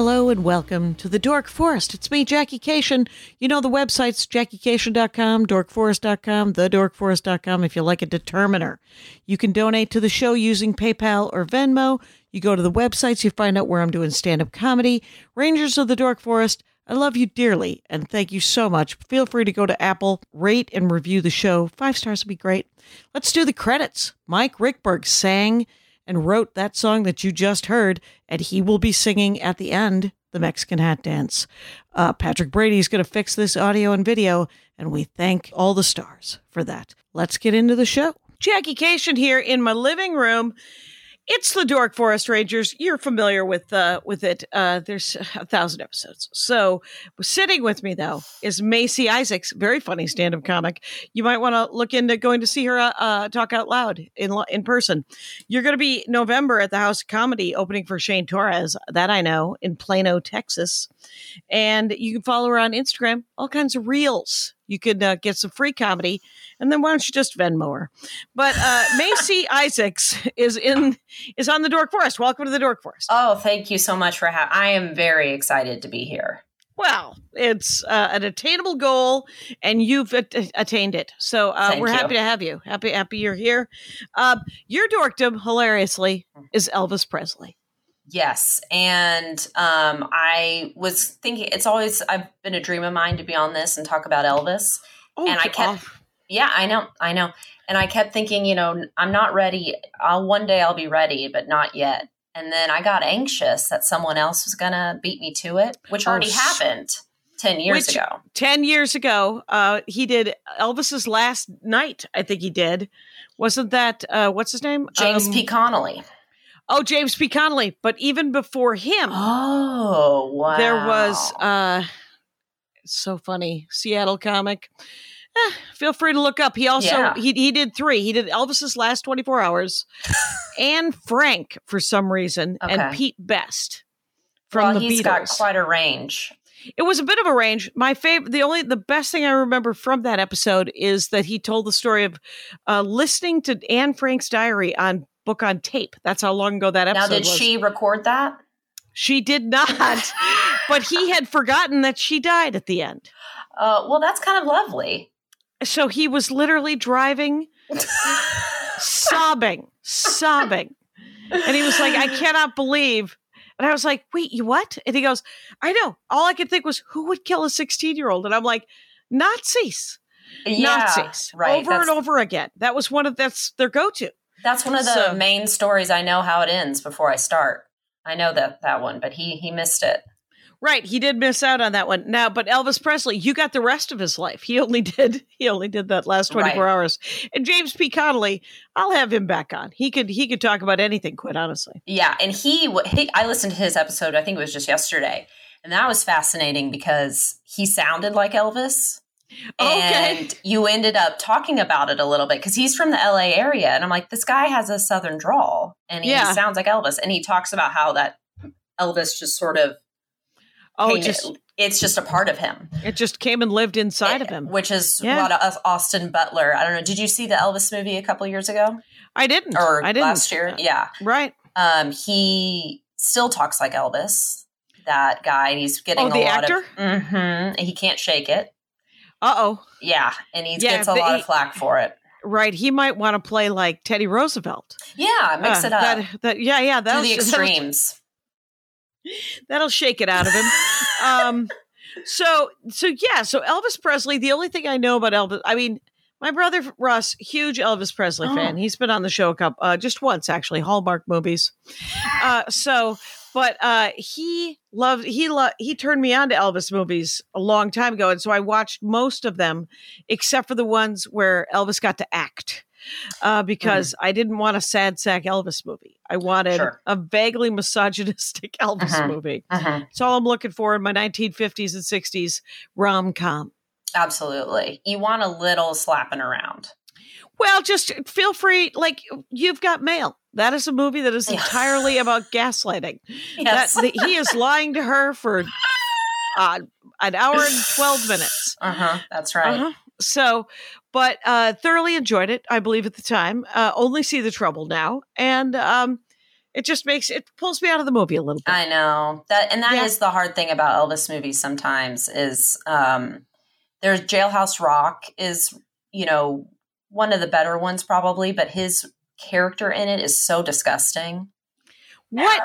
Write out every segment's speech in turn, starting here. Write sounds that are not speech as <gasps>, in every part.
Hello and welcome to the Dork Forest. It's me, Jackie Kashian. You know the websites, jackiekashian.com, dorkforest.com, thedorkforest.com if you like a determiner. You can donate to the show using PayPal or Venmo. You go to the websites, you find out where I'm doing stand-up comedy. Rangers of the Dork Forest, I love you dearly and thank you so much. Feel free to go to Apple, rate and review the show. Five stars would be great. Let's do the credits. Mike Ruekberg sang and wrote that song that you just heard, and he will be singing at the end the Mexican hat dance. Uh, Patrick Brady is going to fix this audio and video, and we thank all the stars for that. Let's get into the show. Jackie Kashian here in my living room. It's the Dork Forest Rangers. You're familiar with uh, with it. Uh, there's a thousand episodes. So sitting with me though is Macey Isaacs, very funny stand-up comic. You might want to look into going to see her uh, uh, talk out loud in in person. You're going to be November at the House of Comedy opening for Shane Torres. That I know in Plano, Texas, and you can follow her on Instagram. All kinds of reels. You could uh, get some free comedy, and then why don't you just Venmo her? But uh, <laughs> Macey Isaacs is in is on the Dork Forest. Welcome to the Dork Forest. Oh, thank you so much for having. I am very excited to be here. Well, it's uh, an attainable goal, and you've at- attained it. So uh, we're you. happy to have you. Happy, happy you're here. Uh, your dorkdom, hilariously, is Elvis Presley. Yes, and um, I was thinking it's always I've been a dream of mine to be on this and talk about Elvis. Oh, And I kept- off. Yeah, I know, I know, and I kept thinking, you know, I'm not ready. I'll one day I'll be ready, but not yet. And then I got anxious that someone else was gonna beat me to it, which Oh, already s- happened ten years Which- ago. ten years ago, uh, he did Elvis's last night. I think he did. Wasn't that uh, what's his name? James Um, P. Connolly. Oh, James P. Connolly. But even before him, Oh wow! there was uh, so funny Seattle comic. Eh, feel free to look up. He also Yeah. he he did three. He did Elvis's last twenty four hours, <laughs> and Frank for some reason, and Pete Best from well, the he's Beatles. got quite a range. It was a bit of a range. My favorite, the only, the best thing I remember from that episode is that he told the story of uh, listening to Anne Frank's diary on book on tape. That's how long ago that episode. Now, did was. she record that? She did not, <laughs> but he had forgotten that she died at the end. Uh, well, that's kind of lovely. So he was literally driving, sobbing, sobbing, and he was like, "I cannot believe." And I was like, "Wait, you what?" And he goes, "I know." All I could think was, "Who would kill a sixteen-year-old?" And I'm like, "Nazis." Yeah, Nazis right. over that's, and over again. That was one of that's their go-to. That's one of the So- main stories. I know how it ends before I start. I know that that one, but he he missed it. Right, he did miss out on that one. Now, but Elvis Presley, you got the rest of his life. He only <laughs> did he only did that last 24 Right. hours. And James P. Connolly, I'll have him back on. He could he could talk about anything, quite honestly. Yeah, and he, he I listened to his episode. I think it was just yesterday, and that was fascinating because he sounded like Elvis. Okay. And you ended up talking about it a little bit because he's from the LA area. And I'm like, this guy has a southern drawl and he Yeah. sounds like Elvis. And he talks about how that Elvis just sort of, Oh, just it's just a part of him. it just came and lived inside of him. Which is Yeah. what Austin Butler. I don't know. Did you see the Elvis movie a couple years ago I didn't. or I didn't. last year? Yeah. Right. Um, he still talks like Elvis. That guy, and he's getting Oh, a the lot actor? of. Mm-hmm. He can't shake it. Uh-oh. Yeah, and he Yeah, gets a lot he- of flack for it. Right. He might want to play like Teddy Roosevelt. Yeah, mix Uh, it up. That, that yeah, yeah. Do That'll, the that'll- extremes. <laughs> that'll shake it out of him. <laughs> um, so so yeah, so Elvis Presley. The only thing I know about Elvis, I mean, my brother Russ, huge Elvis Presley Oh. fan. He's been on the show a couple, uh, just once actually, Hallmark movies. Uh, so, but uh, he loved he lo- he turned me on to Elvis movies a long time ago, and so I watched most of them, except for the ones where Elvis got to act. Uh, because I didn't want a sad sack Elvis movie. I wanted Sure. a vaguely misogynistic <laughs> Elvis Mhm. movie. Mhm. That's all I'm looking for in my 1950s and 60s rom com. Absolutely. You want a little slapping around. Well, just feel free. Like you've got mail. That is a movie that is entirely about gaslighting. Yes. That, that he is <laughs> lying to her for uh, an hour and twelve minutes. uh huh. That's right. Uh-huh. So, but uh, thoroughly enjoyed it. I believe at the time. Uh, only see the trouble now, and um, it just makes it pulls me out of the movie a little bit. I know that, and that is Yeah. the hard thing about Elvis movies. Sometimes is um, there's Jailhouse Rock is you know one of the better ones probably, but his character in it is so disgusting. what?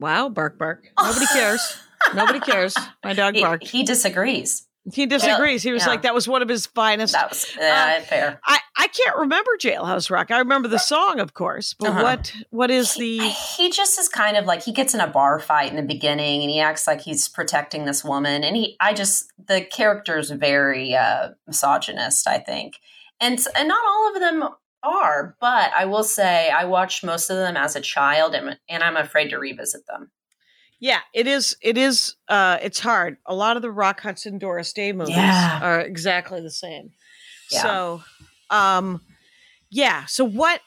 Wow, bark, bark. Nobody cares. <laughs> Nobody cares. My dog He, barked. he disagrees. He disagrees. He was yeah. like, that was one of his finest. That was uh, fair. I, I can't remember Jailhouse Rock. I remember the song, of course, but Uh-huh. what what is He, the he just is kind of like he gets in a bar fight in the beginning and he acts like he's protecting this woman and he I just the character is very uh misogynist I think and and not all of them are but I will say I watched most of them as a child and and I'm afraid to revisit them Yeah, it is it is uh it's hard. A lot of the Rock Hudson Doris Day movies Yeah. are exactly the same. Yeah. So um yeah, so what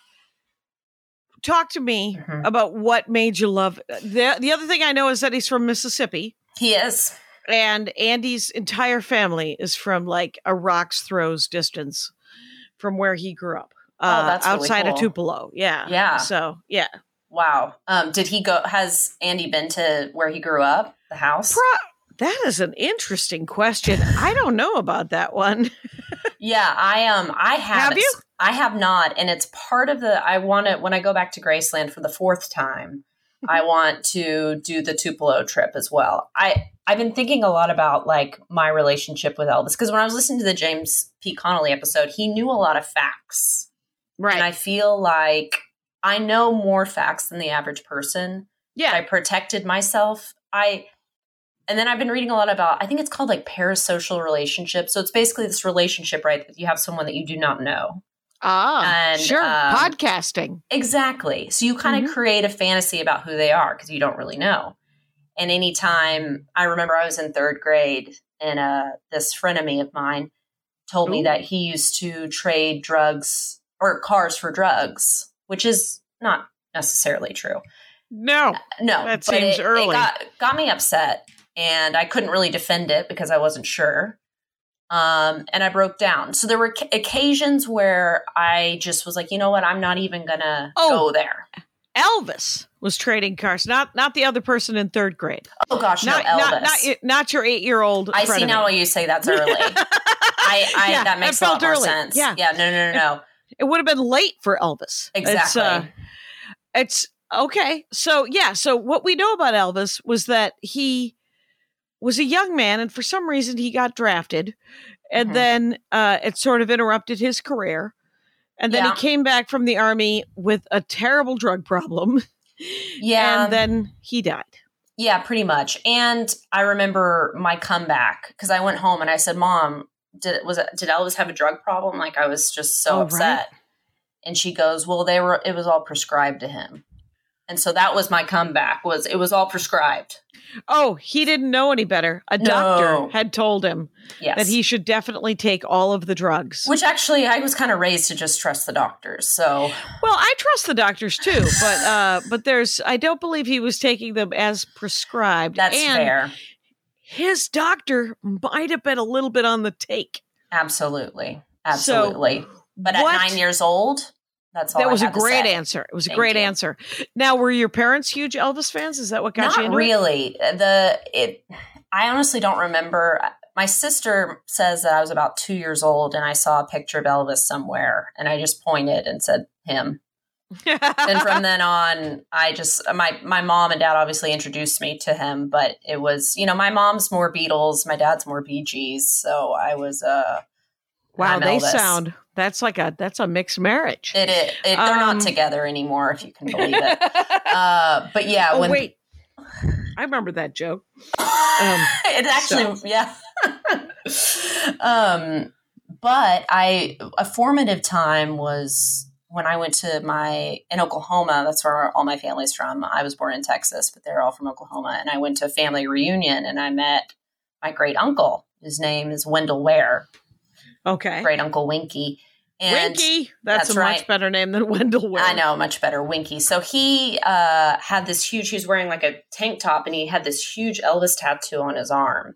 talk to me Mhm. about what made you love the the other thing I know is that he's from Mississippi he is and Andy's entire family is from like a rock's throws distance from where he grew up. Uh, Oh, that's really outside of. Tupelo. Yeah. Yeah. So yeah. wow um did he go has Andy been to where he grew up the house Pro- that is an interesting question. I don't know about that one. <laughs> Yeah, I um I have Have you? I have not, and it's part of the I want to when I go back to Graceland for the fourth time. I <laughs> want to do the Tupelo trip as well. I I've been thinking a lot about like my relationship with Elvis because when I was listening to the James P. Connolly episode, he knew a lot of facts, Right. and I feel like I know more facts than the average person. yeah. I protected myself. I and then I've been reading a lot about I think it's called like parasocial relationships. So it's basically this relationship, right? That you have someone that you do not know. ah, and, sure. um, Podcasting. Exactly. So you kind of Mhm. create a fantasy about who they are because you don't really know. And anytime I remember I was in third grade and uh this frenemy of mine told me that he used to trade drugs or cars for drugs, which is not necessarily true. No. No, That seems it, early. It got, got me upset, and I couldn't really defend it because I wasn't sure. Um, and I broke down. So there were ca- occasions where I just was like, you know what, I'm not even gonna Oh. go there. Elvis was trading cars, not not the other person in third grade. Oh gosh, Not no, Elvis. not not, y- not your eight year old. I see now why you say that's early. <laughs> I, I Yeah, that makes a lot more early. sense. Yeah. yeah, no, no, no, no. it would have been late for Elvis. It's, Exactly. uh, it's okay. So yeah. So what we know about Elvis was that he was a young man, and for some reason he got drafted, and Mhm. then uh, it sort of interrupted his career. And then Yeah. he came back from the army with a terrible drug problem, Yeah, and then he died. Yeah, pretty much. And I remember my comeback because I went home and I said, "Mom, did was did Elvis have a drug problem?" Like I was just so Oh, right. upset. And she goes, "Well, they were. It was all prescribed to him." And so that was my comeback. Was it was all prescribed? Oh, he didn't know any better. A doctor No. had told him Yes. that he should definitely take all of the drugs. Which actually, I was kind of raised to just trust the doctors. So Well, I trust the doctors too, but uh, <laughs> but there's I don't believe he was taking them as prescribed. that's and fair. His doctor might have been a little bit on the take. Absolutely, So, absolutely. but at what- nine years old, that's all. that was a great answer. It was a great you. answer. Now, were your parents huge Elvis fans? Is that what got you Not into it? really. The it. I honestly don't remember. My sister says that I was about two years old and I saw a picture of Elvis somewhere, and I just pointed and said him. <laughs> and from then on, I just my my mom and dad obviously introduced me to him, but it was you know my mom's more Beatles, my dad's more Bee Gees, so I was uh wow, I'm they Elvis. sound that's like a that's a mixed marriage. it, it, it they're Um, not together anymore if you can believe it. <laughs> Uh, but yeah, oh when wait, I remember that joke. <laughs> it actually yeah. <laughs> Um but i a formative time was when i went to my in oklahoma that's where all my family's from. I was born in texas but they're all from oklahoma. And i went to a family reunion and i met my great uncle. His name is wendell ware. Okay, great uncle winky And Winky. That's, that's a right. much better name than <laughs> Wendell. I know, much better, Winky. So he uh, had this huge. He was wearing like a tank top, and he had this huge Elvis tattoo on his arm.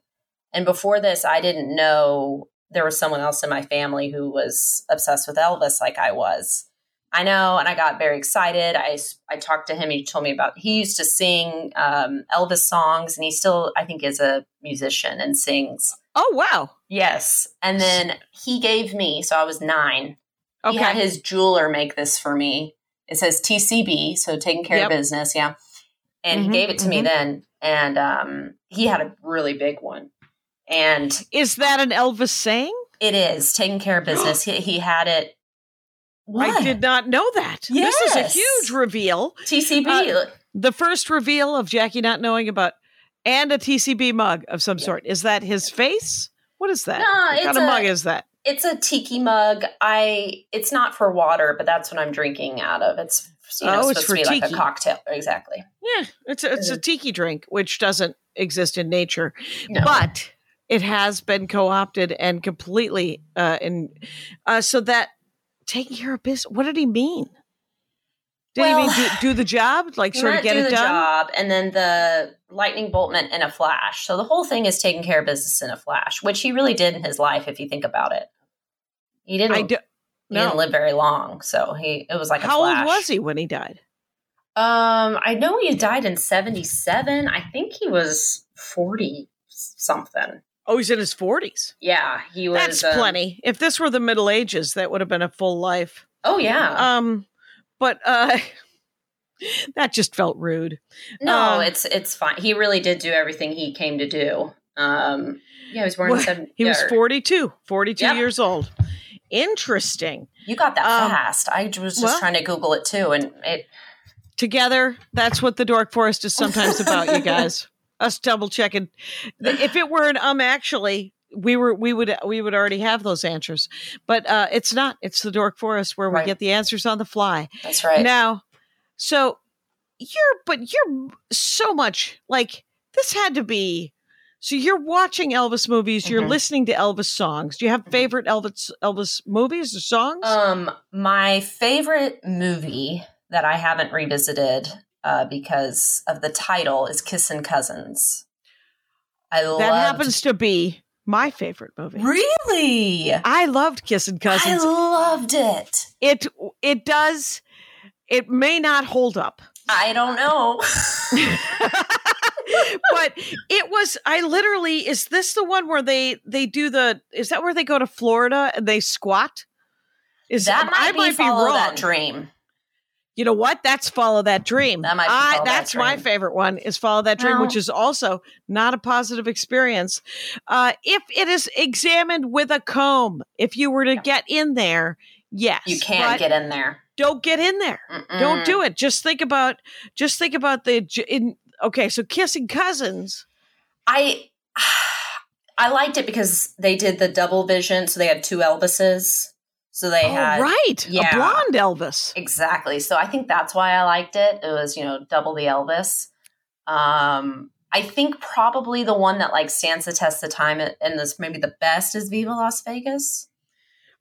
And before this, I didn't know there was someone else in my family who was obsessed with Elvis, like I was. I know, and I got very excited. I I talked to him. He told me about he used to sing um, Elvis songs, and he still, I think, is a musician and sings. Oh wow. Yes, and then he gave me. So I was nine Okay. he had his jeweler make this for me. It says TCB, so taking care Yep. of business, yeah. And Mhm, he gave it to me mhm. then, and um, he had a really big one, and Is that an Elvis saying? it is taking care of business. he, he had it. What? I did not know that. Yes. This is a huge reveal. TCB. Uh, The first reveal of Jackie not knowing about and a TCB mug of some sort. Is that his face? What is that? No, what it's kind of a- mug is that? it's a tiki mug. I. It's not for water, but that's what I'm drinking out of. It's you know Oh, it's supposed for to be like a cocktail. Exactly. Yeah, it's a, it's a Mhm. tiki drink, which doesn't exist in nature, No. but it has been co-opted and completely uh, in uh, so that taking care of business. What did he mean? Did he Well, mean do, do the job, like sort of get do it the done? job, and then the lightning bolt meant in a flash. So the whole thing is taking care of business in a flash, which he really did in his life, if you think about it. He didn't. I do, he didn't live very long, so he it was like a How flash. old was he when he died? Um, I know he died in seventy seven. I think he was forty something. Oh, he's in his forties. Yeah, he was. That's um, plenty. If this were the Middle Ages, that would have been a full life. Oh yeah. Um, but uh, <laughs> that just felt rude. no, uh, it's it's fine. He really did do everything he came to do. Um, yeah, he was born in Well, <laughs> seven. He was yeah, 42, 42 Yep. years old. Interesting. You got that um, fast. I was just well- trying to Google it too, and it Together, that's what the Dork Forest is <laughs> sometimes about, you guys. Us double checking. If it were an um, actually, we were we would we would already have those answers, but uh, it's not. It's the Dork Forest where we get the answers on the fly. That's right. Now, so you're, but you're so much like this had to be. So you're watching Elvis movies. You're Mhm. listening to Elvis songs. Do you have Mhm. favorite Elvis Elvis movies or songs? um, my favorite movie that I haven't revisited uh, because of the title is Kissin' Cousins. I that loved, happens to be my favorite movie. really. I loved Kissing Cousins. I loved it. it it does. It may not hold up. I don't know. <laughs> but it was i literally is this the one where they they do the is that where they go to florida and they squat is that might i be might be wrong that dream. You know what? That's follow that dream. That might be I- Follow That that's my favorite one is follow that dream Well- which is also not a positive experience. Uh if it is examined with a comb if you were to Yeah. get in there yes You can't get in there. don't get in there. Don't do it. Just think about just think about the in okay so kissing cousins. I <sighs> I liked it because they did the double vision, so they had two Elvises. So they oh, had right yeah. a blonde elvis exactly. So I think that's why I liked it. It was you know double the Elvis. Um, I think probably the one that like stands the test of time and this maybe the best is Viva Las Vegas.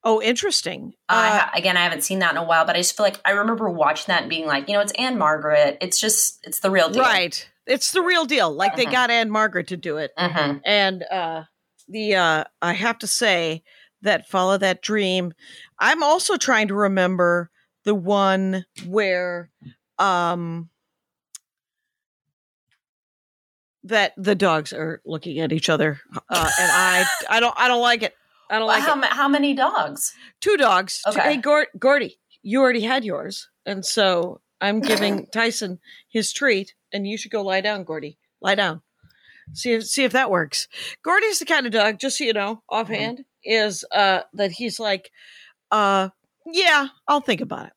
oh interesting uh, ha- again, I haven't seen that in a while, but I just feel like I remember watching that and being like, you know, it's Ann-Margret. It's just, it's the real deal. right it's the real deal like they Mhm. got ann-margret to do it hmm and uh the uh i have to say that follow that dream. I'm also trying to remember the one where um that the dogs are looking at each other uh, and i i don't i don't like it. I don't like how, ma- how many dogs? two dogs. Okay. hey Gord- gordy you already had yours and so i'm giving <laughs> tyson his treat and you should go lie down gordy. Lie down. See if see if that works. Gordy's the kind of dog just so you know offhand is uh that he's like uh yeah i'll think about it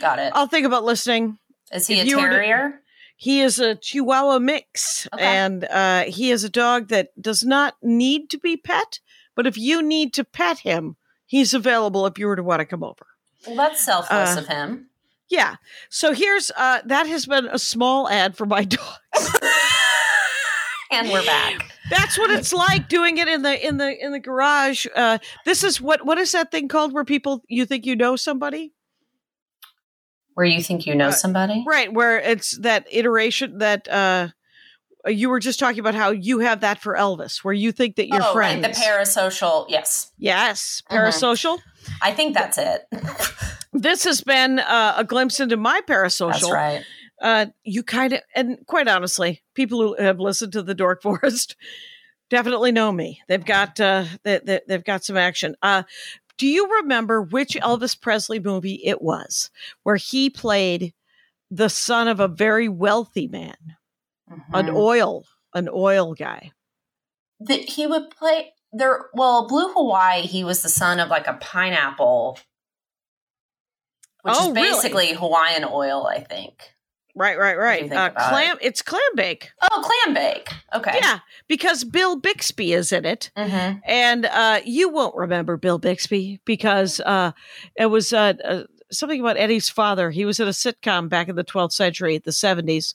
Got it. i'll think about listening Is he if a to- terrier? he is a chihuahua mix Okay. and uh he is a dog that does not need to be pet but if you need to pet him he's available if you were to want to come over Well, that's selfless Uh, of him. Yeah. So here's uh that has been a small ad for my <laughs> dog. <laughs> and we're back. That's what it's like doing it in the in the in the garage. Uh, this is what what is that thing called where people you think you know somebody? Where you think you know Uh, somebody? Right, where it's that iteration that uh you were just talking about how you have that for Elvis, where you think that your oh, friends. right, the parasocial. Yes, yes, Mhm. parasocial. I think that's it. <laughs> This has been uh, a glimpse into my parasocial. That's right. Uh, you kind of, and quite honestly, people who have listened to the Dork <laughs> Forest definitely know me. They've got, uh, they, they, they've got some action. Uh, do you remember which Elvis Presley movie it was where he played the son of a very wealthy man, an Mhm. oil, an oil guy? that he would play there. Well, Blue Hawaii. He was the son of like a pineapple, which Oh, is really? basically Hawaiian oil, I think. Right, right, right. Uh, clam. It's clam bake. Oh, Clambake. Okay. Yeah, because Bill Bixby is in it. Mm-hmm. and uh, you won't remember Bill Bixby because uh, it was uh, uh, something about Eddie's father. He was in a sitcom back in the 12th century, the 70s,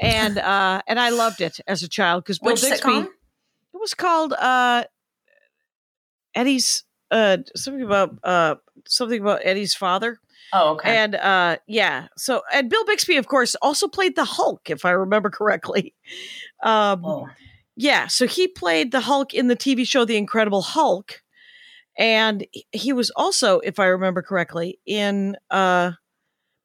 and uh, and I loved it as a child because Bill Which Bixby. sitcom? It was called uh, Eddie's uh, something about uh, something about Eddie's father, Oh, okay. and uh, yeah. So and Bill Bixby, of course, also played the Hulk, if I remember correctly. <laughs> Um, Whoa. yeah, so he played the Hulk in the TV show The Incredible Hulk. And he- was also, if I remember correctly, in uh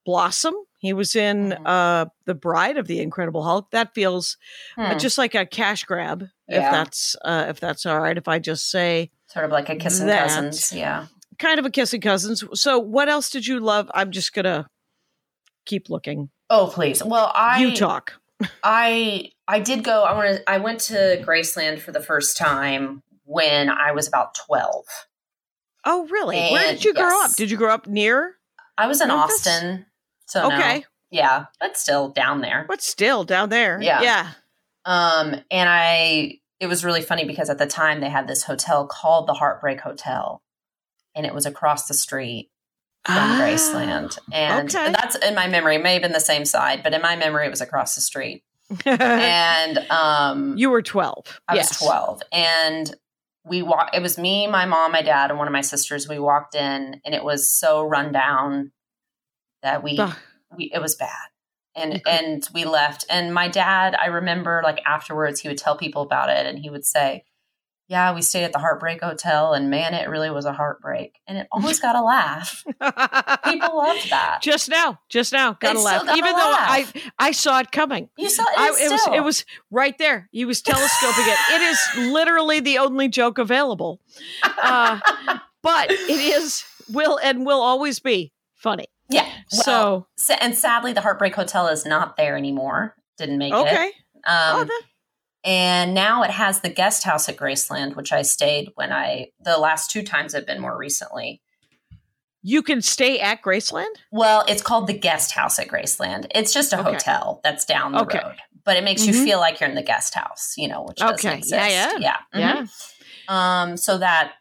Blossom. He was in Mhm. uh The Bride of the Incredible Hulk. That feels uh, Hmm. just like a cash grab, if that's uh if that's all right. If I just say Sort of like a kissing cousins. Yeah. Kind of a kissing cousins. So what else did you love? I'm just gonna keep looking. Oh, please. Well, I you talk. I I did go. I want. I went to Graceland for the first time when I was about twelve. Oh, really? Where did you grow up? Did you grow up near? I was in Memphis? Austin, so no. Okay, yeah, but still down there. but still down there. Yeah. yeah. Um, and I it was really funny because at the time they had this hotel called the Heartbreak Hotel, and it was across the street from Ah, Graceland, and okay. that's in my memory. It may have been the same side, but in my memory, it was across the street. <laughs> And um, you were 12. I yes. was 12 and we walked it was me my mom my dad and one of my sisters we walked in and it was so run down that we, Ugh. we it was bad and could- and we left and my dad i remember like afterwards he would tell people about it and he would say yeah we stayed at the heartbreak hotel and man it really was a heartbreak and it always <laughs> got a laugh people loved that just now, just now, got They laugh. gotta Even though I, laugh. I saw it coming. you saw it, I, it was it was right there. He was telescoping it. It is literally the only joke available, uh, <laughs> but it is will and will always be funny. yeah well, so and sadly the heartbreak hotel is not there anymore didn't make it okay, Um, oh, that, and now it has the guest house at Graceland, which I stayed when I the last two times I've been more recently. you can stay at Graceland. Well, it's called the guest house at Graceland. It's just a Okay. hotel that's down the Okay. road, but it makes Mhm. you feel like you're in the guest house, you know, which doesn't exist. Yeah, yeah. yeah, mhm. Yeah. Um, so that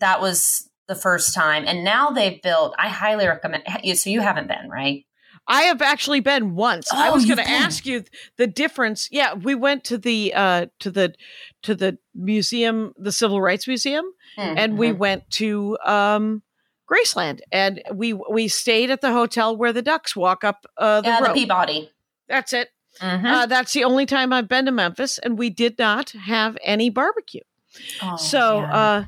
that was the first time, and now they've built. I highly recommend. you- So you haven't been, right? I have actually been once. I Oh, was going to ask you the difference. Yeah, we went to the uh to the to the museum, the Civil Rights Museum, and we Mhm. went to um Graceland and we we stayed at the hotel where the ducks walk up uh the yeah, the road. Peabody. That's it. Mhm. Uh, that's the only time I've been to Memphis and we did not have any barbecue. Oh, so yeah. uh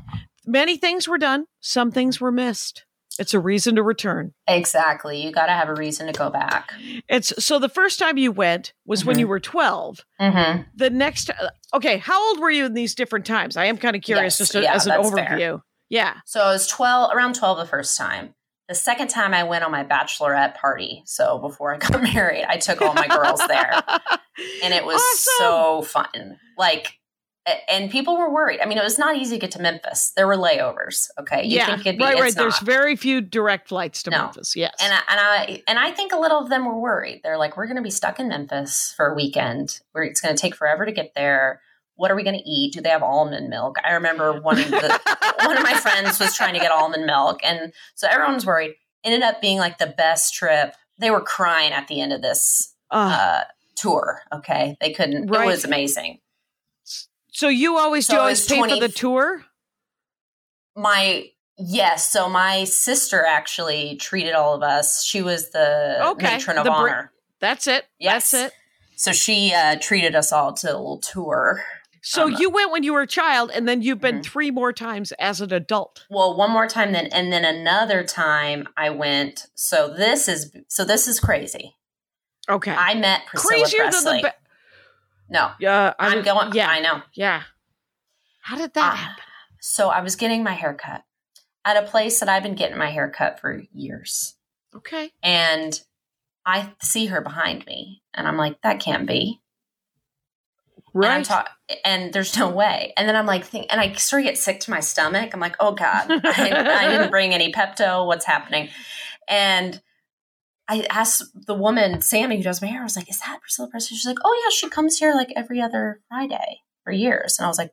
many things were done, some things were missed. It's a reason to return. exactly, you got to have a reason to go back. It's so the first time you went was when Mhm. you were 12. Mm-hmm. The next uh, Okay, how old were you in these different times? I am kind of curious Yes, just to- yeah, as an that's fair. overview. Yeah. So I was 12, around 12 the first time. The second time I went on my bachelorette party. So before I <laughs> got married, I took all my girls there and it was <laughs> Awesome. so fun. Like, a- and people were worried. I mean, it was not easy to get to Memphis. There were layovers. Okay. You yeah, think it'd be, right, right. There's very few direct flights to No. Memphis. Yes. and I, and I and I think a little of them were worried. They're like, "We're going to be stuck in Memphis for a weekend. Where it's going to take forever to get there. What are we going to eat? Do they have almond milk?" I remember one of the <laughs> one of my friends was trying to get almond milk, and so everyone was worried. Ended up being like the best trip. They were crying at the end of this Uh, uh, tour. Okay, they couldn't. Right. It was amazing. So you always So do always pay for the tour? My yes, so my sister actually treated all of us. She was the Okay, matron of the br- honor. That's it. Yes. That's it. So she uh, treated us all to a little tour. So Um, you went when you were a child, and then you've been Mhm. three more times as an adult. Well, one more time then, and then another time I went. So this is so this is crazy. Okay. I met Priscilla Crazier Presley. than the. Be- no, yeah, I I'm going. Yeah, I know. yeah. How did that Ah, happen? So I was getting my haircut at a place that I've been getting my haircut for years. Okay. And I see her behind me and I'm like, that can't be. And, I'm Right. ta- and there's no way. And then I'm like, think, and I sort of get sick to my stomach. I'm like, oh God, I, I didn't <laughs> bring any Pepto. What's happening? And I asked the woman, Sammy, who does my hair, I was like, is that Priscilla Presley? She's like, oh yeah, she comes here like every other Friday for years. And I was like,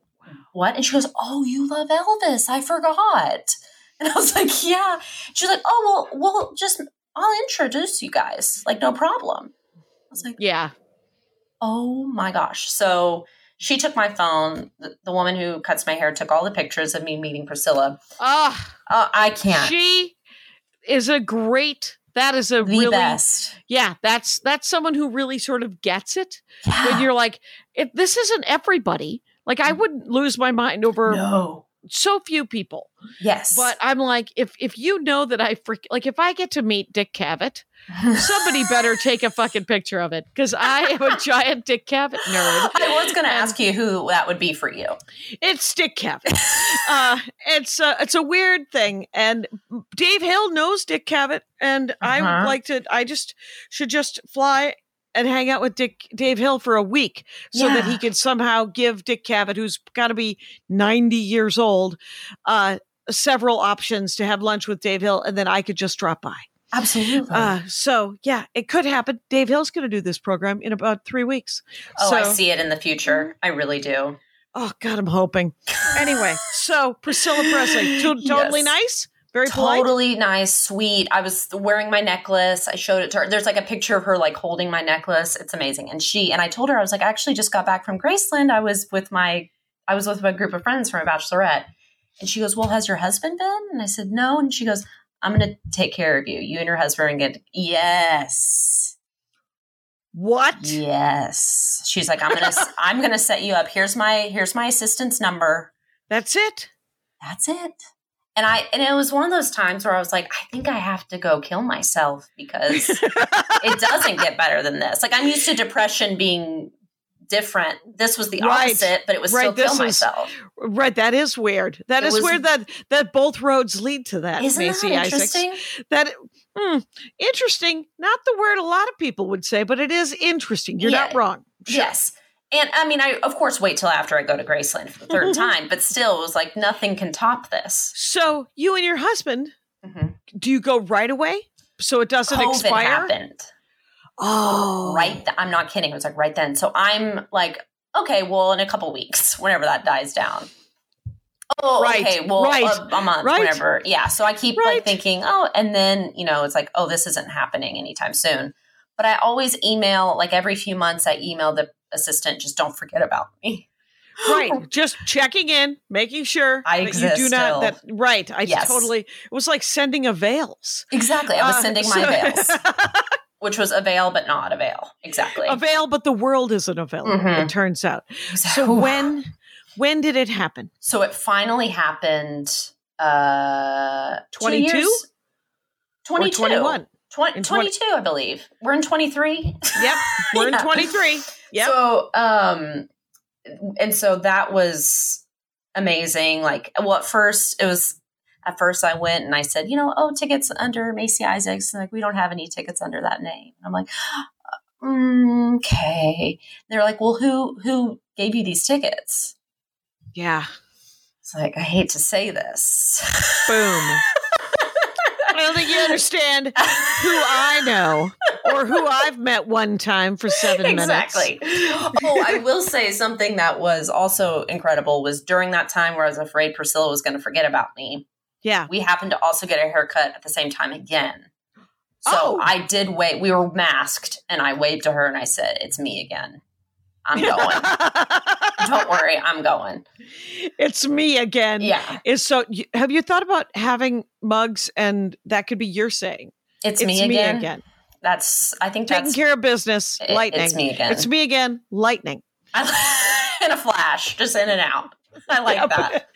what? And she goes, oh, you love Elvis. I forgot. <laughs> And I was like, yeah. She's like, oh, well, well, just, I'll introduce you guys. Like, no problem. I was like, yeah. Oh my gosh. So she took my phone. The, the woman who cuts my hair took all the pictures of me meeting Priscilla. Ah, Uh, I can't. she is a great. That is a the really best. yeah. That's that's someone who really sort of gets it. Yeah. When you're like, if this isn't everybody. Like I mm. wouldn't lose my mind over no. So few people. Yes. But I'm like, if if you know that I freak like if I get to meet Dick Cavett, <laughs> somebody better take a fucking picture of it because I am a <laughs> giant Dick Cavett nerd. I was going to And- ask you who that would be for you. It's Dick Cavett. <laughs> uh, it's a it's a weird thing, and Dave Hill knows Dick Cavett, and I would Uh-huh. like to. I just should just fly and hang out with Dick Dave Hill for a week, so that he Yeah. can somehow give Dick Cavett, who's got to be ninety years old, uh, several options to have lunch with Dave Hill, and then I could just drop by. Absolutely. Uh, so yeah, it could happen. Dave Hill's going to do this program in about three weeks. oh, so, I see it in the future. I really do. Oh God, I'm hoping. Anyway, so Priscilla Presley, to- <laughs> totally Yes. nice, very polite. Totally nice, sweet. I was wearing my necklace. I showed it to her. There's like a picture of her like holding my necklace. It's amazing. And she and I told her I was like, I actually just got back from Graceland. I was with my I was with a group of friends from a bachelorette. And she goes, Well, has your husband been? And I said, No. And she goes, I'm gonna take care of you. You and your husband are gonna Yes. What? Yes. She's like, I'm gonna <laughs> I'm gonna set you up. Here's my here's my assistant's number. That's it. that's it. And I and it was one of those times where I was like, I think I have to go kill myself because <laughs> it doesn't get better than this. Like I'm used to depression being different. This was the Right. opposite, but it was Right, still this kill is- myself. right, that is weird. That It is was- weird that that both roads lead to that. Isn't Macey that Isaacs. interesting? That hmm, interesting. Not the word a lot of people would say, but it is interesting. You're not Yeah. wrong. Yes. And I mean, I of course wait till after I go to Graceland for the third time, but still, it was like nothing can top this. So you and your husband, Mhm. do you go right away so it doesn't COVID expire? happened. Oh, right th- i'm not kidding it was like right then so i'm like okay well in a couple weeks <laughs> whenever that dies down oh Right, okay well right, a, a month right. whenever yeah so i keep Right. like thinking oh and then you know it's like oh this isn't happening anytime soon but i always email like every few months i email the assistant just don't forget about me <laughs> right just checking in making sure I that exist you do not still. that right i Yes. totally it was like sending a veils exactly i was Uh, sending so- my veils <laughs> which was avail but not avail exactly a veil but the world isn't a veil Mhm. it turns out so <laughs> when when did it happen So it finally happened uh 22? 22 or 22 21 Twen- In 20 22 I believe. We're in 23. yep we're in 23 yep So um and so that was amazing like well at first it was at first I went and I said, you know, oh, tickets under Macey Isaacs. And like, we don't have any tickets under that name. And I'm like, mm, okay. They're like, well, who who gave you these tickets? yeah It's like, I hate to say this. boom <laughs> i don't think you understand who i know or who i've met one time for seven exactly. oh, I will say something that was also incredible was during that time where I was afraid Priscilla was going to forget about me. yeah We happened to also get a haircut at the same time again. So Oh. I did wait. We were masked, and I waved to her and I said, "It's me again." I'm going. Don't worry, I'm going. It's me again. Yeah, Is so have you thought about having mugs and that could be your saying? it's, It's me, again. That's I think Taking that's care of business, it- lightning. It's me again. It's me again, lightning. <laughs> in a flash, just in and out. I like Yeah, that.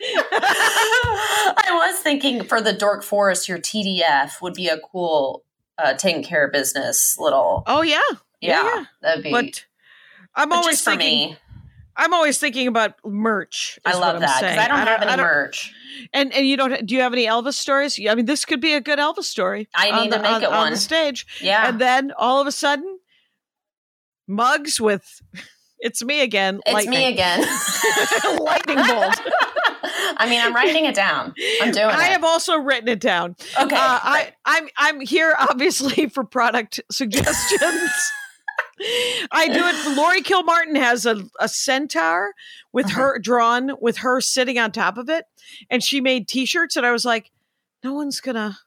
<laughs> <laughs> I was thinking for the Dork Forest, your TDF would be a cool uh, taking care of business little. Oh yeah. yeah, yeah. that'd be. But I'm but always thinking me, I'm always thinking about merch. I love that because I don't have any I merch. And and you don't do you have any Elvis stories? I mean, this could be a good Elvis story. I need the- to make on- it on one. the stage. Yeah, And then all of a sudden, mugs with "It's me again." it's lightning. me again. <laughs> lightning bolt. <laughs> I mean, I'm writing it down. I'm doing it. I it. have also written it down. okay, Uh, I. I'm I'm here obviously <laughs> for product suggestions. I do it. Laurie Kilmartin has a, a centaur with Uh-huh. her drawn with her sitting on top of it, and she made T-shirts. And I was like, no one's gonna.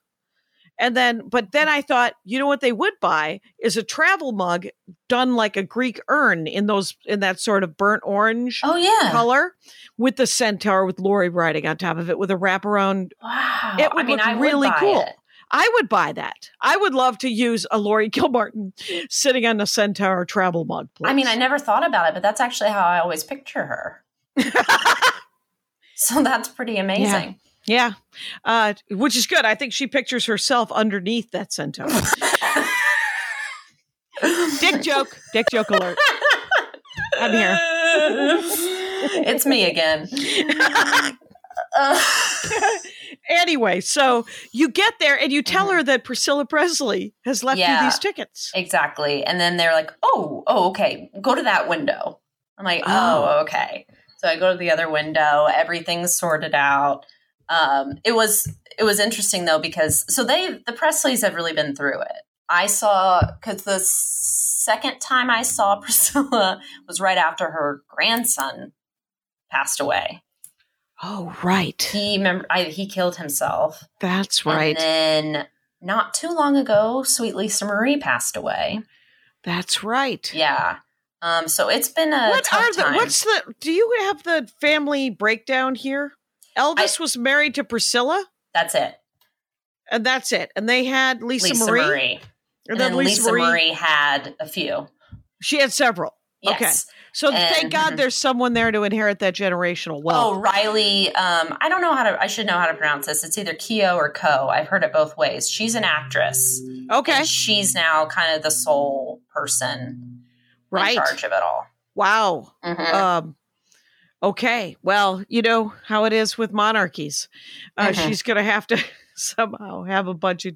And then, but then I thought, you know what they would buy is a travel mug done like a Greek urn in those in that sort of burnt orange oh yeah. color with the centaur with Laurie riding on top of it with a wraparound Wow. It would I mean, look I really cool. it. I would buy that. I would love to use a Laurie <laughs> Kilmartin sitting on a Centaur travel mug. I mean, I never thought about it, but that's actually how I always picture her. <laughs> So that's pretty amazing. yeah, uh, which is good. I think she pictures herself underneath that Centaur. Dick <laughs> joke. Dick joke alert. I'm here. it's me again. Uh, Anyway, so you get there and you tell her that Priscilla Presley has left you Mm-hmm. Yeah. these tickets. exactly. And then they're like, oh, oh, okay. Go to that window. I'm like, Oh. oh, okay. So I go to the other window. Everything's sorted out. Um, it was it was interesting though because so they the Presleys have really been through it. I saw because the second time I saw <laughs> Priscilla was right after her grandson passed away. Oh, right. He remember I, he killed himself. That's right. And then not too long ago, Sweet Lisa Marie passed away. That's right. Yeah. Um. So it's been a what tough are the time. what's the do you have the family breakdown here elvis was married to priscilla That's it. and that's it and they had lisa, Lisa marie, Marie. and And then then Lisa Marie had a few. she had several Okay. Yes. so thank god there's someone there to inherit that generational wealth oh, Riley. Um, I don't know how to. I should know how to pronounce this. It's either Keo or Co. I've heard it both ways. She's an actress. okay And she's now kind of the sole person right in charge of it all. wow Mhm. um okay well you know how it is with monarchies uh, Mhm. she's gonna have to somehow have a bunch of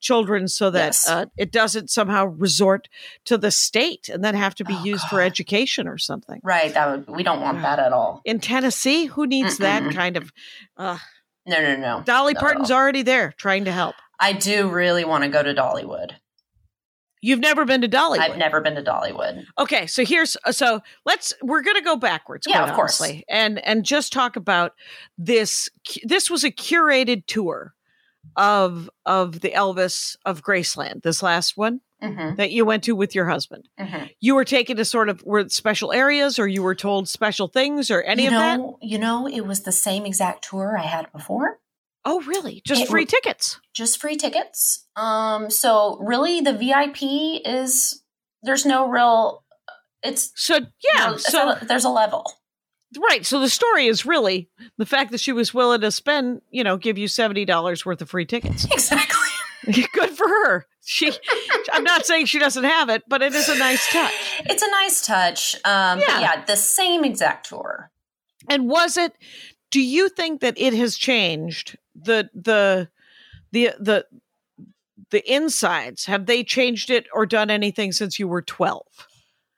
children so that Yes. uh, it doesn't somehow resort to the state and then have to be Oh, used for education or something right. That would. We don't want that at all. in tennessee who needs that Mm-mm. kind of uh, No. No. No. dolly Not parton's already there trying to help I do really want to go to Dollywood. you've never been to dollywood I've never been to Dollywood. Okay, so here's uh, so let's we're going to go backwards. Yeah, of course. and and just talk about this. This was a curated tour of of the Elvis of Graceland. This last one hmm that you went to with your husband. hmm You were taken to sort of were special areas, or you were told special things, or any you of that. You know, it was the same exact tour I had before. Oh, really? Just It free tickets? just free tickets. Um, so really, the VIP is there's no real. It's So yeah, no, so a- there's a level. Right. So the story is really the fact that she was willing to spend, you know, give you seventy dollars worth of free tickets. <laughs> Exactly. <laughs> Good for her. She, I'm not saying she doesn't have it, but it is a nice touch. It's a nice touch. Um, Yeah. Yeah, the same exact tour. And was it? Do you think that it has changed the the the the the insides? Have they changed it or done anything since you were 12?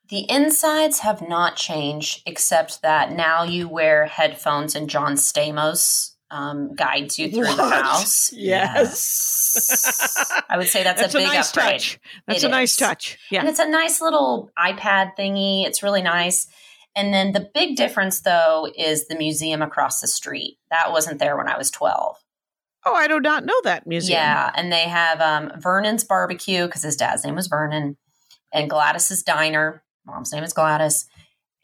The insides have not changed, except that now you wear headphones and John Stamos um, guides you through the house. <laughs> Yes. I would say that's, a big nice upgrade. touch. That's It a nice is. touch. Yeah. And it's a nice little iPad thingy. It's really nice. And then the big difference, though, is the museum across the street. That wasn't there when I was 12. Oh, I do not know that museum. Yeah. And they have um, Vernon's Barbecue because his dad's name was Vernon, and Gladys's Diner. Mom's name is Gladys.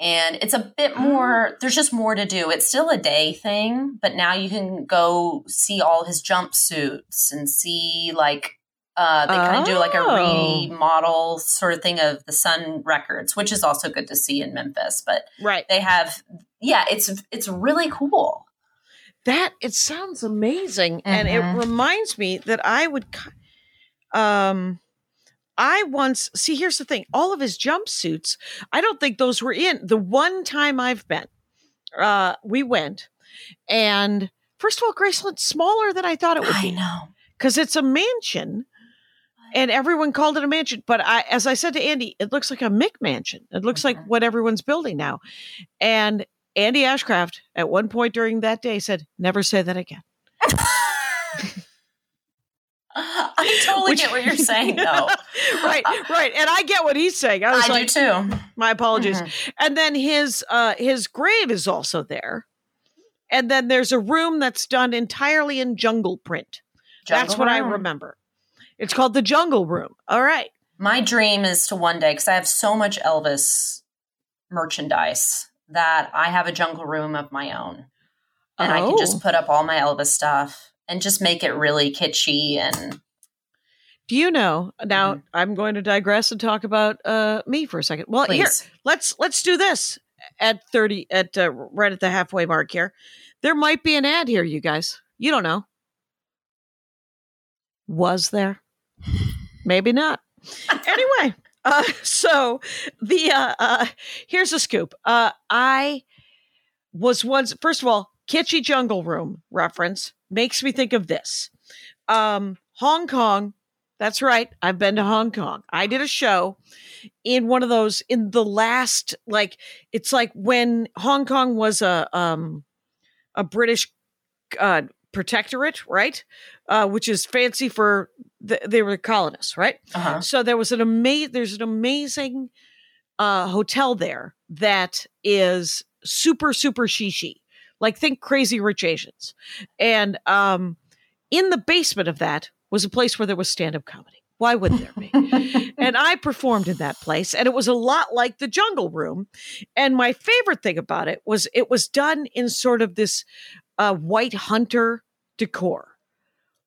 and it's a bit more there's just more to do it's still a day thing but now you can go see all his jumpsuits and see like uh, they kind of do like a Oh. remodel sort of thing of the sun records which is also good to see in memphis but Right. they have yeah it's it's really cool That it sounds amazing, and it Mhm. reminds me that I would. Um, I once see. Here's the thing: all of his jumpsuits. I don't think those were in the one time I've been. Uh, we went, and first of all, Graceland's smaller than I thought it would i be know because it's a mansion. And everyone called it a mansion, but I, as I said to Andy, it looks like a McMansion. It looks like Mhm. what everyone's building now. And Andy Ashcraft, at one point during that day, said, "Never say that again." <laughs> <laughs> i totally Which- get what you're <laughs> saying though <laughs> right, right. And I get what he's saying. I i, was do like, too my apologies. Mhm. And then his uh his grave is also there. And then there's a room that's done entirely in jungle print. that's Jungle what I remember. It's called the Jungle Room. All right. My dream is to one day, because I have so much Elvis merchandise, that I have a jungle room of my own. And I can Oh. just put up all my Elvis stuff and just make it really kitschy and Do you know? Now Mhm. I'm going to digress and talk about uh me for a second. Well, here let's let's do this at 30 at uh, right at the halfway mark here. There might be an ad here, you guys. You don't know. Was there? Maybe not. <laughs> anyway, uh, so the uh, uh, here's a scoop. Uh, I was once first of all, kitschy jungle room reference makes me think of this. Um, Hong Kong. That's right. I've been to Hong Kong. I did a show in one of those in the last like it's like when Hong Kong was a um a British uh protectorate, right? Uh which is fancy for th- they were colonists, right? Uh-huh. So there was an amazing there's an amazing uh hotel there that is super super shishi. Like think crazy rich Asians. And um in the basement of that was a place where there was stand-up comedy. Why wouldn't there be? <laughs> and I performed in that place, and it was a lot like the Jungle Room. And my favorite thing about it was it was done in sort of this uh, white hunter decor,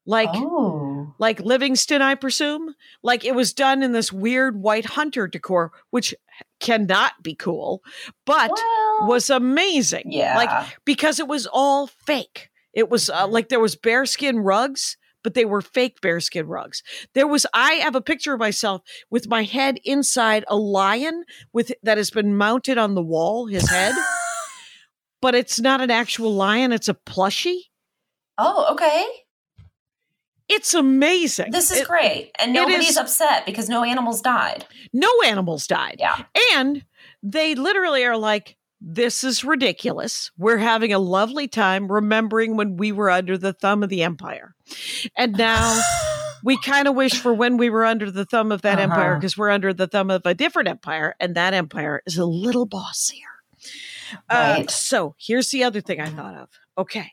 like oh. like Livingstone, I presume. Like it was done in this weird white hunter decor, which cannot be cool, but Well, was amazing. yeah. like because it was all fake. It was uh, like there was bearskin rugs, but they were fake bearskin rugs. There was I have a picture of myself with my head inside a lion with that has been mounted on the wall, his head, <laughs> but it's not an actual lion, it's a plushie. oh, okay. It's amazing. This is It- great. And nobody's is- upset because no animals died. No animals died. Yeah. And they literally are like, this is ridiculous. We're having a lovely time remembering when we were under the thumb of the empire. And now <laughs> we kind of wish for when we were under the thumb of that empire Uh-huh. because we're under the thumb of a different empire, and that empire is a little bossier. Uh, so here's the other thing I thought of. Okay.